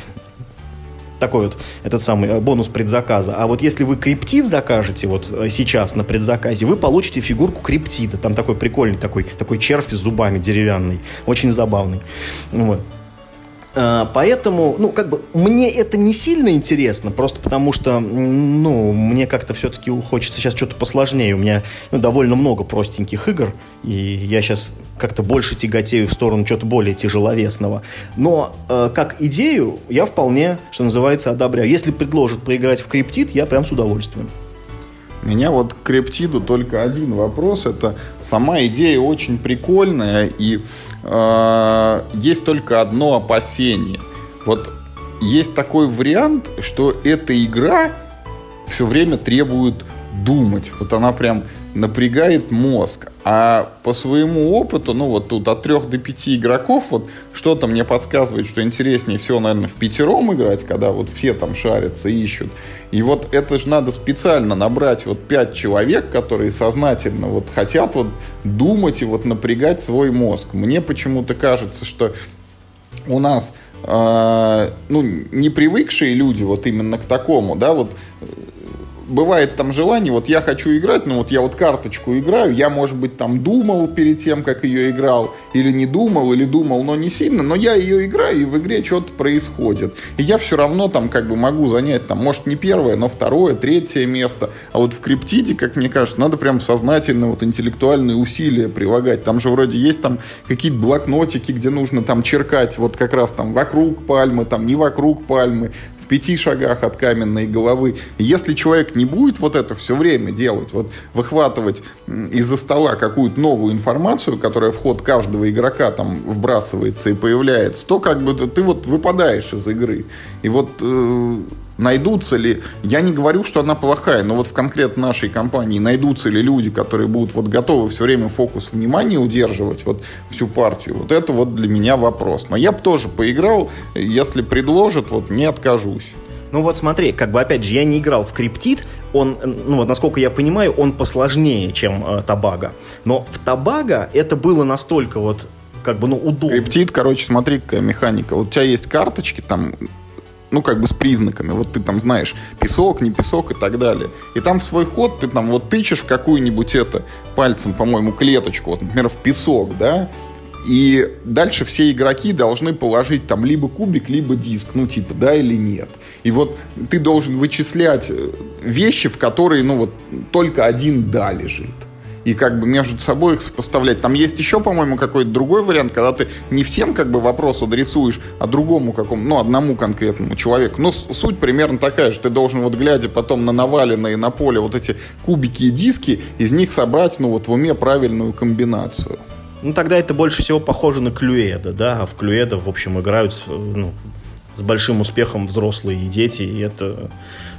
такой вот этот самый э, бонус предзаказа. А вот если вы криптид закажете вот э, сейчас на предзаказе, вы получите фигурку криптида. Там такой прикольный такой, такой червь с зубами деревянный. Очень забавный. Вот. А, поэтому, ну, как бы, мне это не сильно интересно, просто потому что, ну, мне как-то все-таки хочется сейчас что-то посложнее. У меня ну, довольно много простеньких игр, и я сейчас как-то больше тяготею в сторону чего-то более тяжеловесного. Но э, как идею я вполне, что называется, одобряю. Если предложат поиграть в криптит, я прям с удовольствием. У меня вот к криптиду только один вопрос. Это сама идея очень прикольная, и э, есть только одно опасение. Вот есть такой вариант, что эта игра все время требует думать. Вот она прям напрягает мозг. А по своему опыту, ну вот тут от трех до пяти игроков, вот что-то мне подсказывает, что интереснее всего, наверное, в пятером играть, когда вот все там шарятся, ищут. И вот это же надо специально набрать вот пять человек, которые сознательно вот хотят вот думать и вот напрягать свой мозг. Мне почему-то кажется, что у нас э, ну, не привыкшие люди вот именно к такому, да, вот бывает там желание, вот я хочу играть, но вот я вот карточку играю, я, может быть, там думал перед тем, как ее играл, или не думал, или думал, но не сильно, но я ее играю, и в игре что-то происходит. И я все равно там как бы могу занять, там, может, не первое, но второе, третье место. А вот в криптиде, как мне кажется, надо прям сознательно вот интеллектуальные усилия прилагать. Там же вроде есть там какие-то блокнотики, где нужно там черкать вот как раз там вокруг пальмы, там не вокруг пальмы в пяти шагах от каменной головы. Если человек не будет вот это все время делать, вот выхватывать из-за стола какую-то новую информацию, которая в ход каждого игрока там вбрасывается и появляется, то как бы ты вот выпадаешь из игры. И вот э, найдутся ли, я не говорю, что она плохая, но вот в конкретно нашей компании найдутся ли люди, которые будут вот готовы все время фокус внимания удерживать вот всю партию, вот это вот для меня вопрос. Но я бы тоже поиграл, если предложат, вот не откажусь. Ну вот смотри, как бы опять же, я не играл в криптит, он, ну вот насколько я понимаю, он посложнее, чем э, Табага. Но в Табага это было настолько вот как бы, ну, удобно. Криптит, короче, смотри, какая механика. Вот у тебя есть карточки, там, ну, как бы с признаками. Вот ты там знаешь, песок, не песок и так далее. И там свой ход ты там вот тычешь в какую-нибудь это пальцем, по-моему, клеточку, вот, например, в песок, да, и дальше все игроки должны положить там либо кубик, либо диск, ну, типа, да или нет. И вот ты должен вычислять э, вещи, в которые, ну, вот, только один «да» лежит и как бы между собой их сопоставлять. Там есть еще, по-моему, какой-то другой вариант, когда ты не всем как бы вопрос адресуешь, а другому какому, ну, одному конкретному человеку. Но суть примерно такая же. Ты должен вот глядя потом на наваленные на поле вот эти кубики и диски, из них собрать, ну, вот в уме правильную комбинацию. Ну, тогда это больше всего похоже на Клюэда, да, а в Клюэда, в общем, играют ну, с большим успехом взрослые и дети, и это,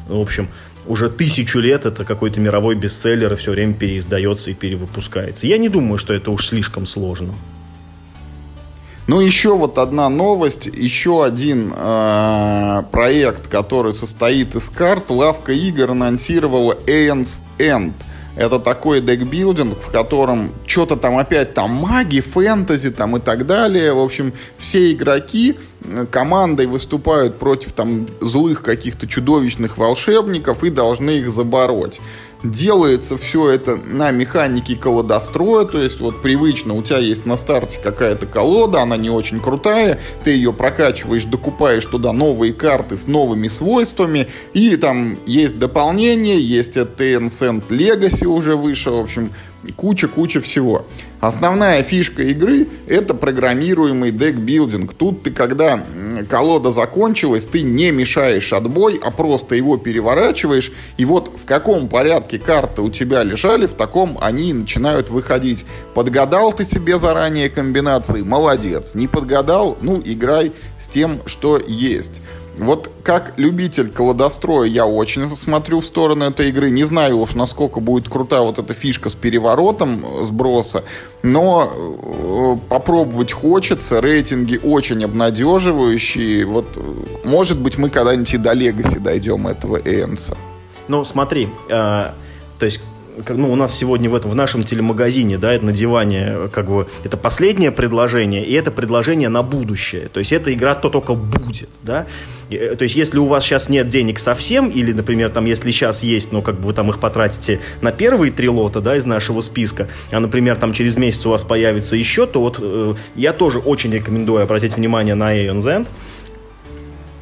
в общем, уже тысячу лет это какой-то мировой бестселлер и все время переиздается и перевыпускается. Я не думаю, что это уж слишком сложно. Ну, еще вот одна новость, еще один э, проект, который состоит из карт. Лавка игр анонсировала Aeon's End – это такой декбилдинг, в котором что-то там опять там маги, фэнтези там и так далее. В общем, все игроки э, командой выступают против там злых каких-то чудовищных волшебников и должны их забороть. Делается все это на механике колодостроя, то есть вот привычно у тебя есть на старте какая-то колода, она не очень крутая, ты ее прокачиваешь, докупаешь туда новые карты с новыми свойствами, и там есть дополнение, есть Tencent Legacy уже выше, в общем, куча-куча всего. Основная фишка игры — это программируемый декбилдинг. Тут ты, когда колода закончилась, ты не мешаешь отбой, а просто его переворачиваешь, и вот в каком порядке карты у тебя лежали, в таком они начинают выходить. Подгадал ты себе заранее комбинации — молодец. Не подгадал — ну, играй с тем, что есть. Вот как любитель колодостроя я очень смотрю в сторону этой игры. Не знаю уж, насколько будет крута вот эта фишка с переворотом сброса, но э, попробовать хочется. Рейтинги очень обнадеживающие. Вот, э, может быть, мы когда-нибудь и до Легаси дойдем этого Энса. Ну, смотри, э, то есть ну, у нас сегодня в этом, в нашем телемагазине, да, это на диване, как бы, это последнее предложение, и это предложение на будущее. То есть, эта игра то только будет, да. Э, то есть, если у вас сейчас нет денег совсем, или, например, там, если сейчас есть, но как бы вы там их потратите на первые три лота, да, из нашего списка, а, например, там через месяц у вас появится еще, то вот э, я тоже очень рекомендую обратить внимание на Aeon Zend.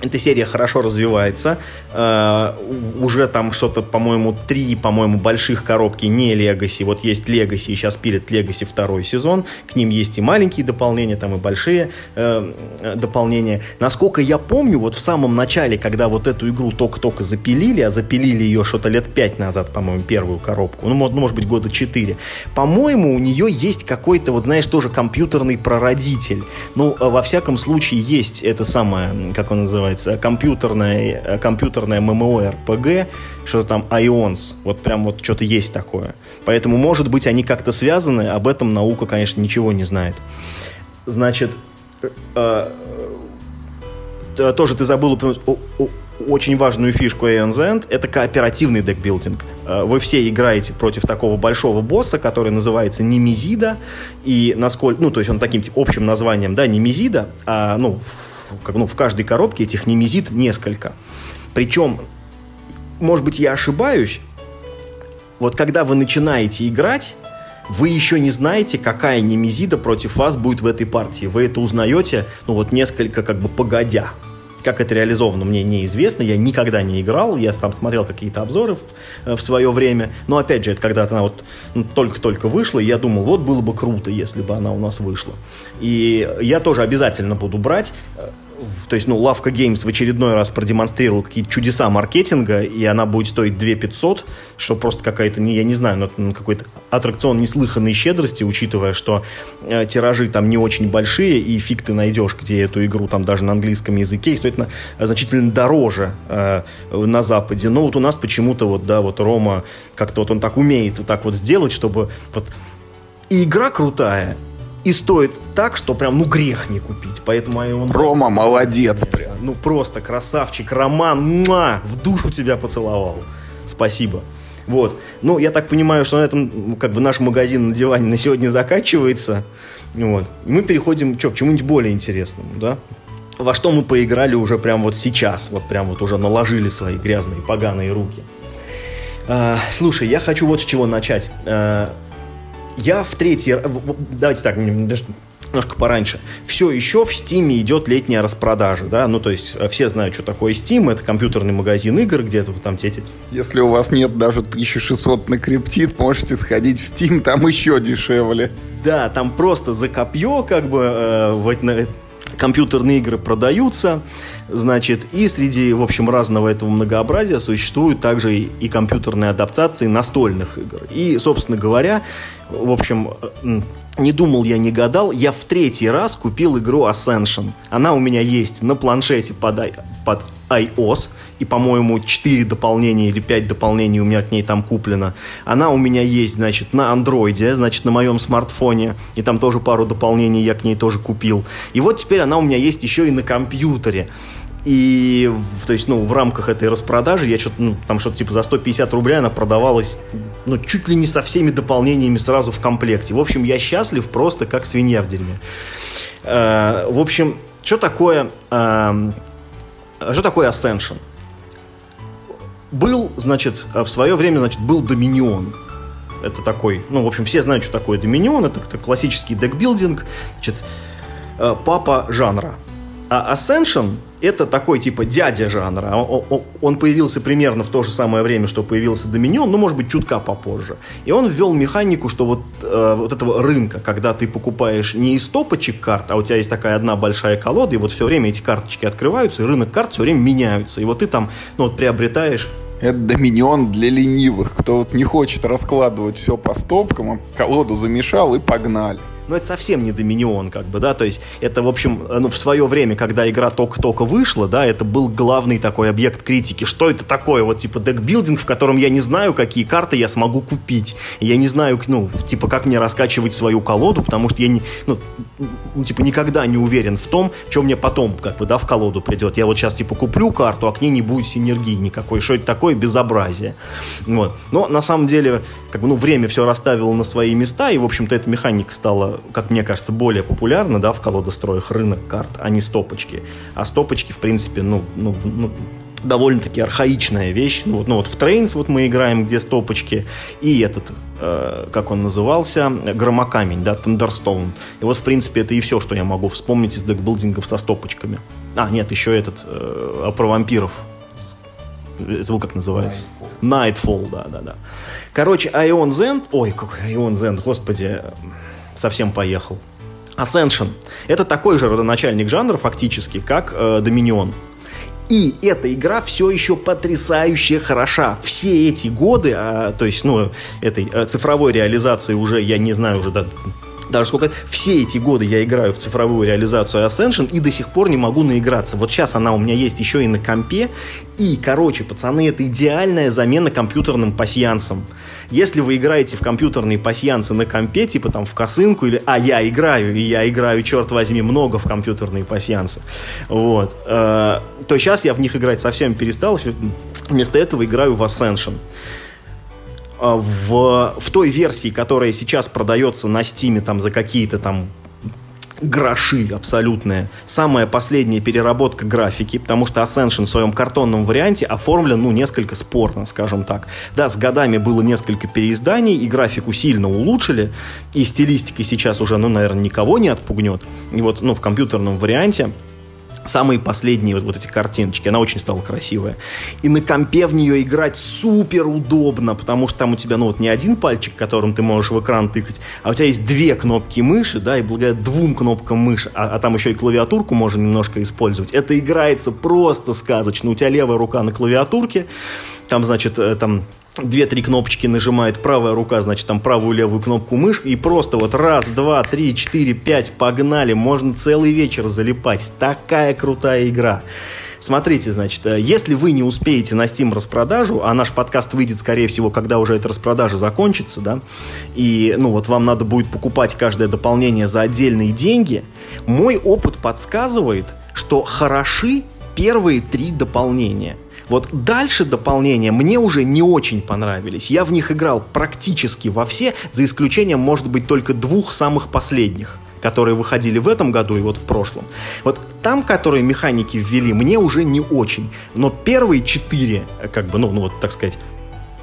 Эта серия хорошо развивается. Э, уже там что-то, по-моему, три, по-моему, больших коробки не Legacy. Вот есть Legacy, и сейчас пилят Legacy второй сезон. К ним есть и маленькие дополнения, там и большие э, дополнения. Насколько я помню, вот в самом начале, когда вот эту игру только-только запилили, а запилили ее что-то лет пять назад, по-моему, первую коробку, ну, может, может быть, года четыре, по-моему, у нее есть какой-то, вот знаешь, тоже компьютерный прародитель. Ну, во всяком случае, есть это самое, как он называется, называется, компьютерная, компьютерная MMORPG, что-то там Ions, вот прям вот что-то есть такое. Поэтому, может быть, они как-то связаны, об этом наука, конечно, ничего не знает. Значит, э, э, тоже ты забыл упомянуть очень важную фишку Aeon's End — это кооперативный декбилдинг. Э, вы все играете против такого большого босса, который называется Немезида, и насколько, ну, то есть он таким типа, общим названием, да, Немезида, а, ну, в, как, ну, в каждой коробке этих Немезид несколько. Причем, может быть, я ошибаюсь, вот когда вы начинаете играть, вы еще не знаете, какая немезида против вас будет в этой партии. Вы это узнаете, ну вот несколько как бы погодя. Как это реализовано, мне неизвестно. Я никогда не играл. Я там смотрел какие-то обзоры в, э, в свое время. Но опять же, это когда она вот ну, только-только вышла, я думал, вот было бы круто, если бы она у нас вышла. И я тоже обязательно буду брать то есть, ну, Лавка Games в очередной раз продемонстрировал какие-то чудеса маркетинга, и она будет стоить 2 500, что просто какая-то, не, я не знаю, но ну, какой-то аттракцион неслыханной щедрости, учитывая, что э, тиражи там не очень большие, и фиг ты найдешь, где эту игру там даже на английском языке, и стоит на, значительно дороже э, на Западе. Но вот у нас почему-то вот, да, вот Рома как-то вот он так умеет вот так вот сделать, чтобы вот и игра крутая, и стоит так, что прям, ну, грех не купить. Поэтому он... Рома молодец прям. Ну, просто красавчик. Роман, муа, в душу тебя поцеловал. Спасибо. Вот. Ну, я так понимаю, что на этом как бы наш магазин на диване на сегодня заканчивается. Вот. И мы переходим что, к чему-нибудь более интересному, да? Во что мы поиграли уже прям вот сейчас, вот прям вот уже наложили свои грязные, поганые руки. А, слушай, я хочу вот с чего начать. А, я в третий... Давайте так, немножко пораньше. Все еще в Steam идет летняя распродажа, да, ну то есть э, все знают, что такое Steam, это компьютерный магазин игр, где-то там те эти... Если у вас нет даже 1600 на криптит, можете сходить в Steam, там еще дешевле. Да, там просто за копье как бы э, в, компьютерные игры продаются, значит, и среди, в общем, разного этого многообразия существуют также и компьютерные адаптации настольных игр. И, собственно говоря, в общем, не думал я, не гадал, я в третий раз купил игру Ascension. Она у меня есть на планшете под, под iOS, и, по-моему, 4 дополнения или 5 дополнений у меня к ней там куплено. Она у меня есть, значит, на андроиде, значит, на моем смартфоне, и там тоже пару дополнений я к ней тоже купил. И вот теперь она у меня есть еще и на компьютере. И, то есть, ну, в рамках этой распродажи я что-то, ну, там что-то типа за 150 рублей она продавалась, ну, чуть ли не со всеми дополнениями сразу в комплекте. В общем, я счастлив просто как свинья в дерьме. Э, в общем, что такое, э, что такое Ascension? Был, значит, в свое время, значит, был Доминион. Это такой, ну, в общем, все знают, что такое Доминион. Это, это классический декбилдинг, значит, э, папа жанра. А Ascension это такой типа дядя жанра. Он появился примерно в то же самое время, что появился Доминион, но может быть чутка попозже. И он ввел механику, что вот, э, вот этого рынка, когда ты покупаешь не из топочек карт, а у тебя есть такая одна большая колода, и вот все время эти карточки открываются, и рынок карт все время меняются. И вот ты там ну, вот приобретаешь это доминион для ленивых, кто вот не хочет раскладывать все по стопкам, колоду замешал и погнали но это совсем не Доминион, как бы, да, то есть это, в общем, ну, в свое время, когда игра только-только вышла, да, это был главный такой объект критики, что это такое, вот, типа, декбилдинг, в котором я не знаю, какие карты я смогу купить, я не знаю, ну, типа, как мне раскачивать свою колоду, потому что я, не, ну типа, никогда не уверен в том, что мне потом, как бы, да, в колоду придет, я вот сейчас, типа, куплю карту, а к ней не будет синергии никакой, что это такое, безобразие, вот, но, на самом деле, как бы, ну, время все расставило на свои места, и, в общем-то, эта механика стала как мне кажется, более популярна, да, в колодостроях рынок карт, а не стопочки. А стопочки, в принципе, ну, ну, ну довольно-таки архаичная вещь. Ну вот, ну вот в Trains вот мы играем, где стопочки, и этот, э, как он назывался, громокамень, да, Thunderstone. И вот, в принципе, это и все, что я могу вспомнить из декбилдингов со стопочками. А, нет, еще этот, э, про вампиров. Забыл, как называется. Nightfall, Nightfall да, да, да. Короче, Ion Zend, ой, какой Ion Zend, господи, совсем поехал. Ascension. Это такой же родоначальник жанра фактически, как э, Dominion. И эта игра все еще потрясающе хороша. Все эти годы, а, то есть, ну, этой а, цифровой реализации уже, я не знаю, уже да, даже сколько... Все эти годы я играю в цифровую реализацию Ascension и до сих пор не могу наиграться. Вот сейчас она у меня есть еще и на компе. И, короче, пацаны, это идеальная замена компьютерным пасьянсам. Если вы играете в компьютерные пасьянсы на компе, типа там в косынку, или «а я играю», и я играю, черт возьми, много в компьютерные пасьянсы, вот, э, то сейчас я в них играть совсем перестал, вместо этого играю в Ascension. А, в, в той версии, которая сейчас продается на Стиме там за какие-то там гроши абсолютные. Самая последняя переработка графики, потому что Ascension в своем картонном варианте оформлен, ну, несколько спорно, скажем так. Да, с годами было несколько переизданий, и графику сильно улучшили, и стилистика сейчас уже, ну, наверное, никого не отпугнет. И вот, ну, в компьютерном варианте самые последние вот, вот эти картиночки. Она очень стала красивая. И на компе в нее играть супер удобно, потому что там у тебя, ну, вот не один пальчик, которым ты можешь в экран тыкать, а у тебя есть две кнопки мыши, да, и благодаря двум кнопкам мыши, а, а там еще и клавиатурку можно немножко использовать. Это играется просто сказочно. У тебя левая рука на клавиатурке, там, значит, э, там две-три кнопочки нажимает правая рука, значит, там правую-левую кнопку мышки, и просто вот раз, два, три, четыре, пять, погнали, можно целый вечер залипать. Такая крутая игра. Смотрите, значит, э, если вы не успеете на Steam распродажу, а наш подкаст выйдет, скорее всего, когда уже эта распродажа закончится, да, и, ну, вот вам надо будет покупать каждое дополнение за отдельные деньги, мой опыт подсказывает, что хороши первые три дополнения. Вот дальше дополнения мне уже не очень понравились. Я в них играл практически во все, за исключением, может быть, только двух самых последних которые выходили в этом году и вот в прошлом. Вот там, которые механики ввели, мне уже не очень. Но первые четыре, как бы, ну, ну вот, так сказать,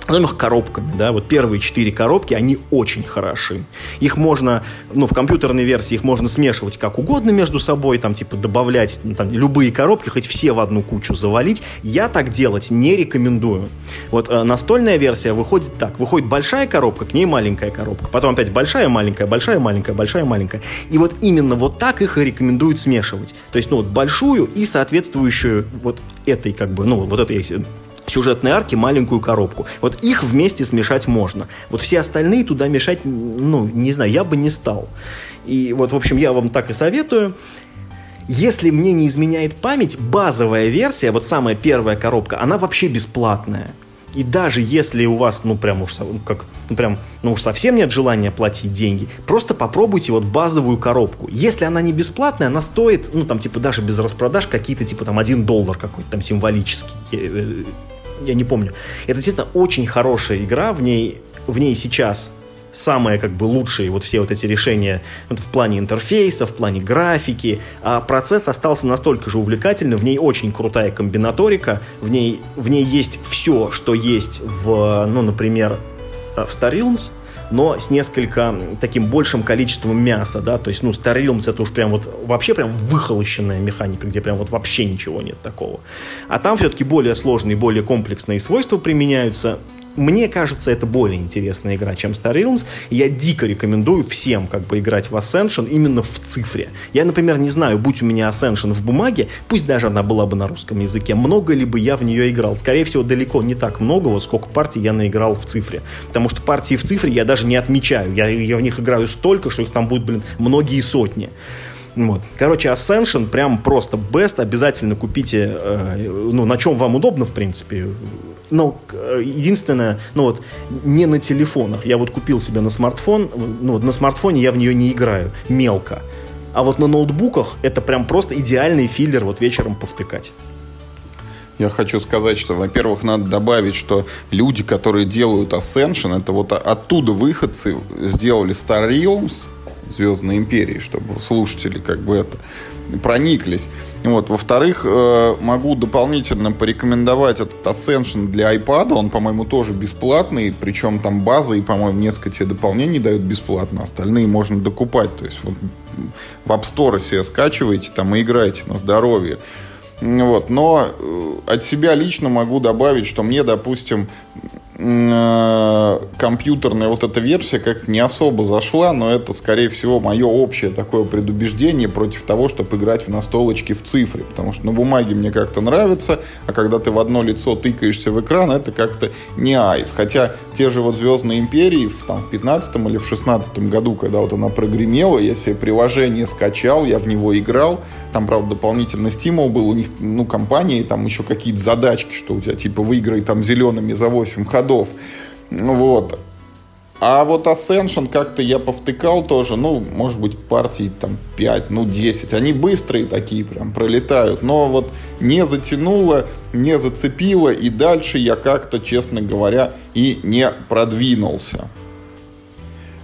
Назовем их коробками, да, вот первые четыре коробки, они очень хороши. Их можно, ну, в компьютерной версии их можно смешивать как угодно между собой, там, типа, добавлять ну, там, любые коробки, хоть все в одну кучу завалить. Я так делать не рекомендую. Вот э, настольная версия выходит так. Выходит большая коробка, к ней маленькая коробка. Потом опять большая, маленькая, большая, маленькая, большая, маленькая. И вот именно вот так их и рекомендуют смешивать. То есть, ну, вот большую и соответствующую вот этой, как бы, ну, вот этой сюжетной арки маленькую коробку. Вот их вместе смешать можно. Вот все остальные туда мешать, ну, не знаю, я бы не стал. И вот, в общем, я вам так и советую. Если мне не изменяет память, базовая версия, вот самая первая коробка, она вообще бесплатная. И даже если у вас, ну, прям уж, как, ну, прям, ну, уж совсем нет желания платить деньги, просто попробуйте вот базовую коробку. Если она не бесплатная, она стоит, ну, там, типа, даже без распродаж какие-то, типа, там, один доллар какой-то там символический э, я не помню. Это действительно очень хорошая игра, в ней, в ней сейчас самые как бы лучшие вот все вот эти решения вот, в плане интерфейса, в плане графики, а процесс остался настолько же увлекательным, в ней очень крутая комбинаторика, в ней, в ней есть все, что есть в, ну, например, в Star Realms, но с несколько таким большим количеством мяса, да, то есть, ну, Star Realms это уж прям вот вообще прям выхолощенная механика, где прям вот вообще ничего нет такого. А там все-таки более сложные, более комплексные свойства применяются, мне кажется, это более интересная игра, чем Star Realms. Я дико рекомендую всем как бы играть в Ascension именно в цифре. Я, например, не знаю, будь у меня Ascension в бумаге, пусть даже она была бы на русском языке, много ли бы я в нее играл. Скорее всего, далеко не так много, вот сколько партий я наиграл в цифре. Потому что партии в цифре я даже не отмечаю. Я, я в них играю столько, что их там будет, блин, многие сотни. Вот. Короче, Ascension прям просто best. Обязательно купите, э, ну, на чем вам удобно, в принципе. Но э, единственное, ну вот, не на телефонах. Я вот купил себе на смартфон, ну вот на смартфоне я в нее не играю, мелко. А вот на ноутбуках это прям просто идеальный филлер вот вечером повтыкать. Я хочу сказать, что, во-первых, надо добавить, что люди, которые делают Ascension, это вот оттуда выходцы сделали Star Realms, Звездной империи, чтобы слушатели как бы это прониклись. Вот. Во-вторых, э, могу дополнительно порекомендовать этот Ascension для iPad. Он, по-моему, тоже бесплатный. Причем там база и, по-моему, несколько тебе дополнений дают бесплатно. Остальные можно докупать. То есть вот, в App Store себе скачиваете там и играете на здоровье. Вот. Но э, от себя лично могу добавить, что мне, допустим, компьютерная вот эта версия как не особо зашла, но это, скорее всего, мое общее такое предубеждение против того, чтобы играть в настолочки в цифре, потому что на бумаге мне как-то нравится, а когда ты в одно лицо тыкаешься в экран, это как-то не айс. Хотя те же вот «Звездные империи» в, там, в 15 или в 16 году, когда вот она прогремела, я себе приложение скачал, я в него играл, там, правда, дополнительно стимул был, у них, ну, компании, там еще какие-то задачки, что у тебя, типа, выиграй там зелеными за 8 ходов. Вот. А вот Ascension как-то я повтыкал тоже, ну, может быть, партий там 5, ну, 10. Они быстрые такие прям пролетают, но вот не затянуло, не зацепило, и дальше я как-то, честно говоря, и не продвинулся.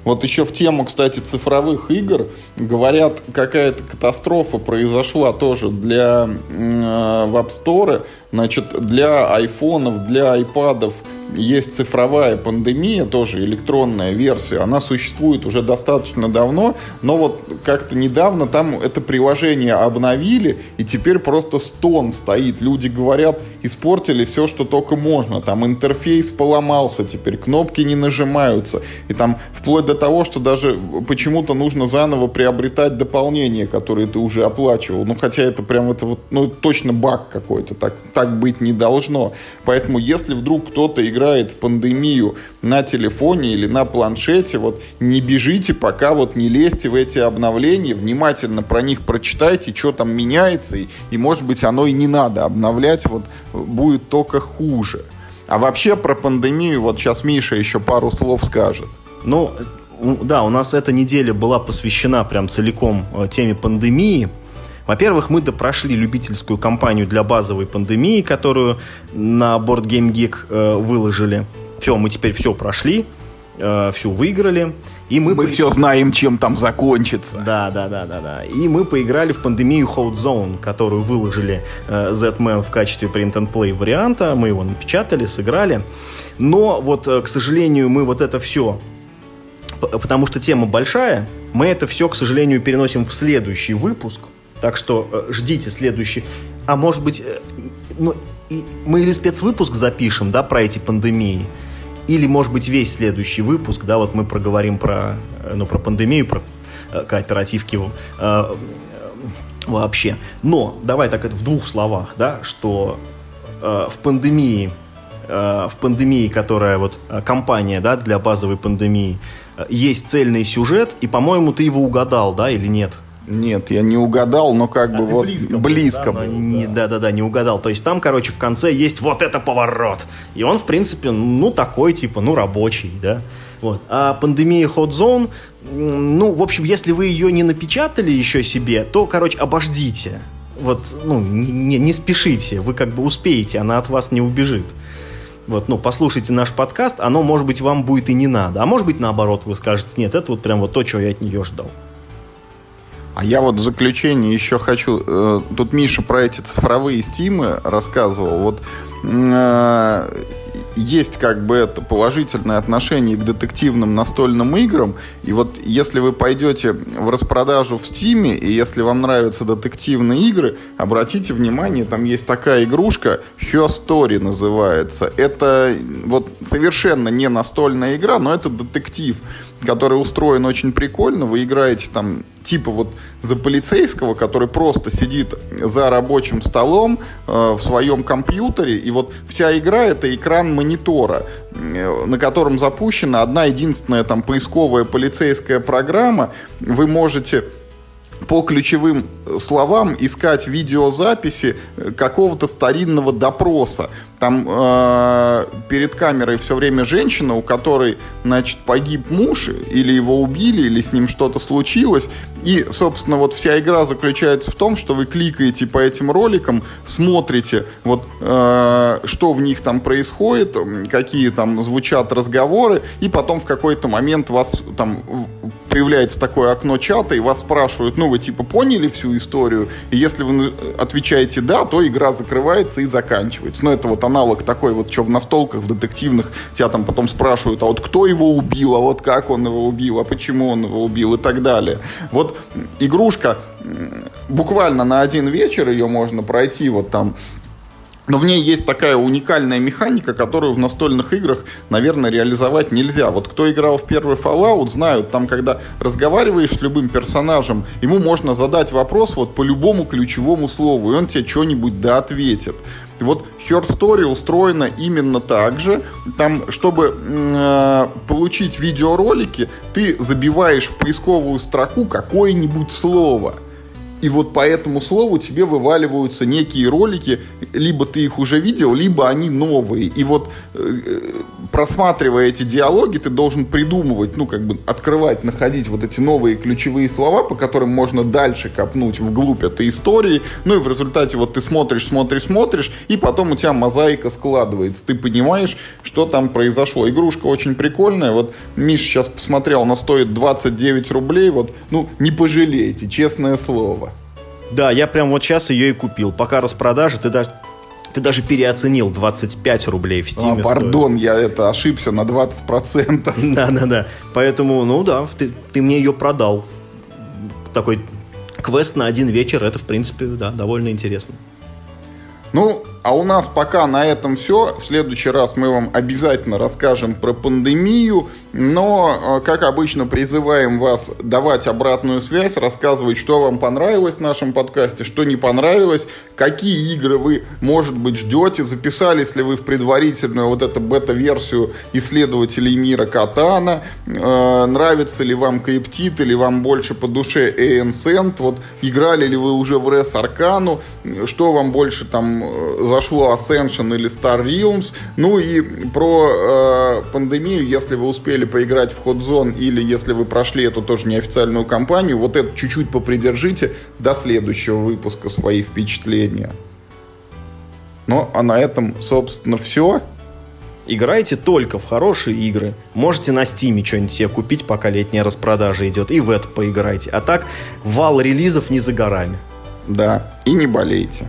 Вот еще в тему, кстати, цифровых игр, говорят, какая-то катастрофа произошла тоже для э, в App Store. Значит, для айфонов, для айпадов – есть цифровая пандемия, тоже электронная версия, она существует уже достаточно давно, но вот как-то недавно там это приложение обновили, и теперь просто стон стоит. Люди говорят, испортили все, что только можно. Там интерфейс поломался теперь, кнопки не нажимаются. И там вплоть до того, что даже почему-то нужно заново приобретать дополнения, которые ты уже оплачивал. Ну, хотя это прям это вот, ну, точно баг какой-то. Так, так быть не должно. Поэтому, если вдруг кто-то играет в пандемию на телефоне или на планшете, вот не бежите, пока вот не лезьте в эти обновления, внимательно про них прочитайте, что там меняется, и, и может быть оно и не надо обновлять вот будет только хуже. А вообще про пандемию, вот сейчас Миша еще пару слов скажет. Ну, да, у нас эта неделя была посвящена прям целиком э, теме пандемии. Во-первых, мы допрошли любительскую кампанию для базовой пандемии, которую на Board Game Geek э, выложили. Все, мы теперь все прошли, э, всю выиграли. И мы, мы по... все знаем, чем там закончится. Да, да, да, да, да. И мы поиграли в пандемию Hot Zone, которую выложили э, Z-Man в качестве print and play варианта. Мы его напечатали, сыграли. Но вот, э, к сожалению, мы вот это все, потому что тема большая, мы это все, к сожалению, переносим в следующий выпуск. Так что э, ждите следующий. А может быть, э, ну, и мы или спецвыпуск запишем, да, про эти пандемии, или, может быть, весь следующий выпуск, да, вот мы проговорим про, э, ну, про пандемию, про кооперативки вообще. Но давай так это в двух словах, да, что в пандемии, в пандемии, которая вот компания, да, для базовой пандемии, есть цельный сюжет, и, по-моему, ты его угадал, да, или нет? Нет, я не угадал, но как а бы вот близко, близко был. Да, не, да, да, да, не угадал. То есть там, короче, в конце есть вот это поворот. И он, в принципе, ну, такой, типа, ну, рабочий, да. Вот. А пандемия Hot Zone, ну, в общем, если вы ее не напечатали еще себе, то, короче, обождите. Вот, ну, не, не спешите, вы как бы успеете, она от вас не убежит. Вот, ну, послушайте наш подкаст, оно, может быть, вам будет и не надо. А может быть, наоборот, вы скажете, нет, это вот прям вот то, чего я от нее ждал. А я вот в заключение еще хочу... Э, тут Миша про эти цифровые стимы рассказывал. Вот э, есть как бы это положительное отношение к детективным настольным играм. И вот если вы пойдете в распродажу в Стиме, и если вам нравятся детективные игры, обратите внимание, там есть такая игрушка, Her Story называется. Это вот совершенно не настольная игра, но это детектив который устроен очень прикольно. Вы играете там типа вот за полицейского, который просто сидит за рабочим столом э, в своем компьютере, и вот вся игра это экран монитора, э, на котором запущена одна единственная там поисковая полицейская программа. Вы можете по ключевым словам искать видеозаписи э, какого-то старинного допроса. Там э, перед камерой все время женщина, у которой, значит, погиб муж, или его убили, или с ним что-то случилось. И, собственно, вот вся игра заключается в том, что вы кликаете по этим роликам, смотрите, вот, э, что в них там происходит, какие там звучат разговоры, и потом в какой-то момент вас там появляется такое окно чата, и вас спрашивают, ну, вы типа поняли всю историю? И если вы отвечаете «да», то игра закрывается и заканчивается. Ну, это вот аналог такой вот, что в настолках, в детективных, тебя там потом спрашивают, а вот кто его убил, а вот как он его убил, а почему он его убил и так далее. Вот игрушка буквально на один вечер ее можно пройти вот там но в ней есть такая уникальная механика, которую в настольных играх, наверное, реализовать нельзя. Вот кто играл в первый Fallout, знают, там, когда разговариваешь с любым персонажем, ему можно задать вопрос вот по любому ключевому слову, и он тебе что-нибудь да ответит. Вот Her Story устроена именно так же. Там, чтобы э, получить видеоролики, ты забиваешь в поисковую строку какое-нибудь слово – и вот по этому слову тебе вываливаются некие ролики, либо ты их уже видел, либо они новые. И вот э, просматривая эти диалоги, ты должен придумывать, ну, как бы открывать, находить вот эти новые ключевые слова, по которым можно дальше копнуть вглубь этой истории. Ну и в результате вот ты смотришь, смотришь, смотришь, и потом у тебя мозаика складывается. Ты понимаешь, что там произошло. Игрушка очень прикольная. Вот Миш сейчас посмотрел, она стоит 29 рублей. Вот, ну, не пожалейте, честное слово. Да, я прям вот сейчас ее и купил. Пока распродажа, ты даже ты даже переоценил 25 рублей в Steam. А, пардон, стоит. я это ошибся на 20%. Да-да-да. Поэтому, ну да, ты, ты мне ее продал. Такой квест на один вечер, это, в принципе, да, довольно интересно. Ну, а у нас пока на этом все. В следующий раз мы вам обязательно расскажем про пандемию. Но, э, как обычно, призываем вас давать обратную связь, рассказывать, что вам понравилось в нашем подкасте, что не понравилось, какие игры вы, может быть, ждете, записались ли вы в предварительную вот эту бета-версию исследователей мира Катана, э, нравится ли вам Криптит или вам больше по душе Ancient, вот играли ли вы уже в Res Аркану, что вам больше там зашло Ascension или Star Realms. Ну и про э, пандемию, если вы успели поиграть в Hot Zone или если вы прошли эту тоже неофициальную кампанию, вот это чуть-чуть попридержите до следующего выпуска свои впечатления. Ну, а на этом, собственно, все. Играйте только в хорошие игры. Можете на Стиме что-нибудь себе купить, пока летняя распродажа идет, и в это поиграйте. А так, вал релизов не за горами. Да, и не болейте.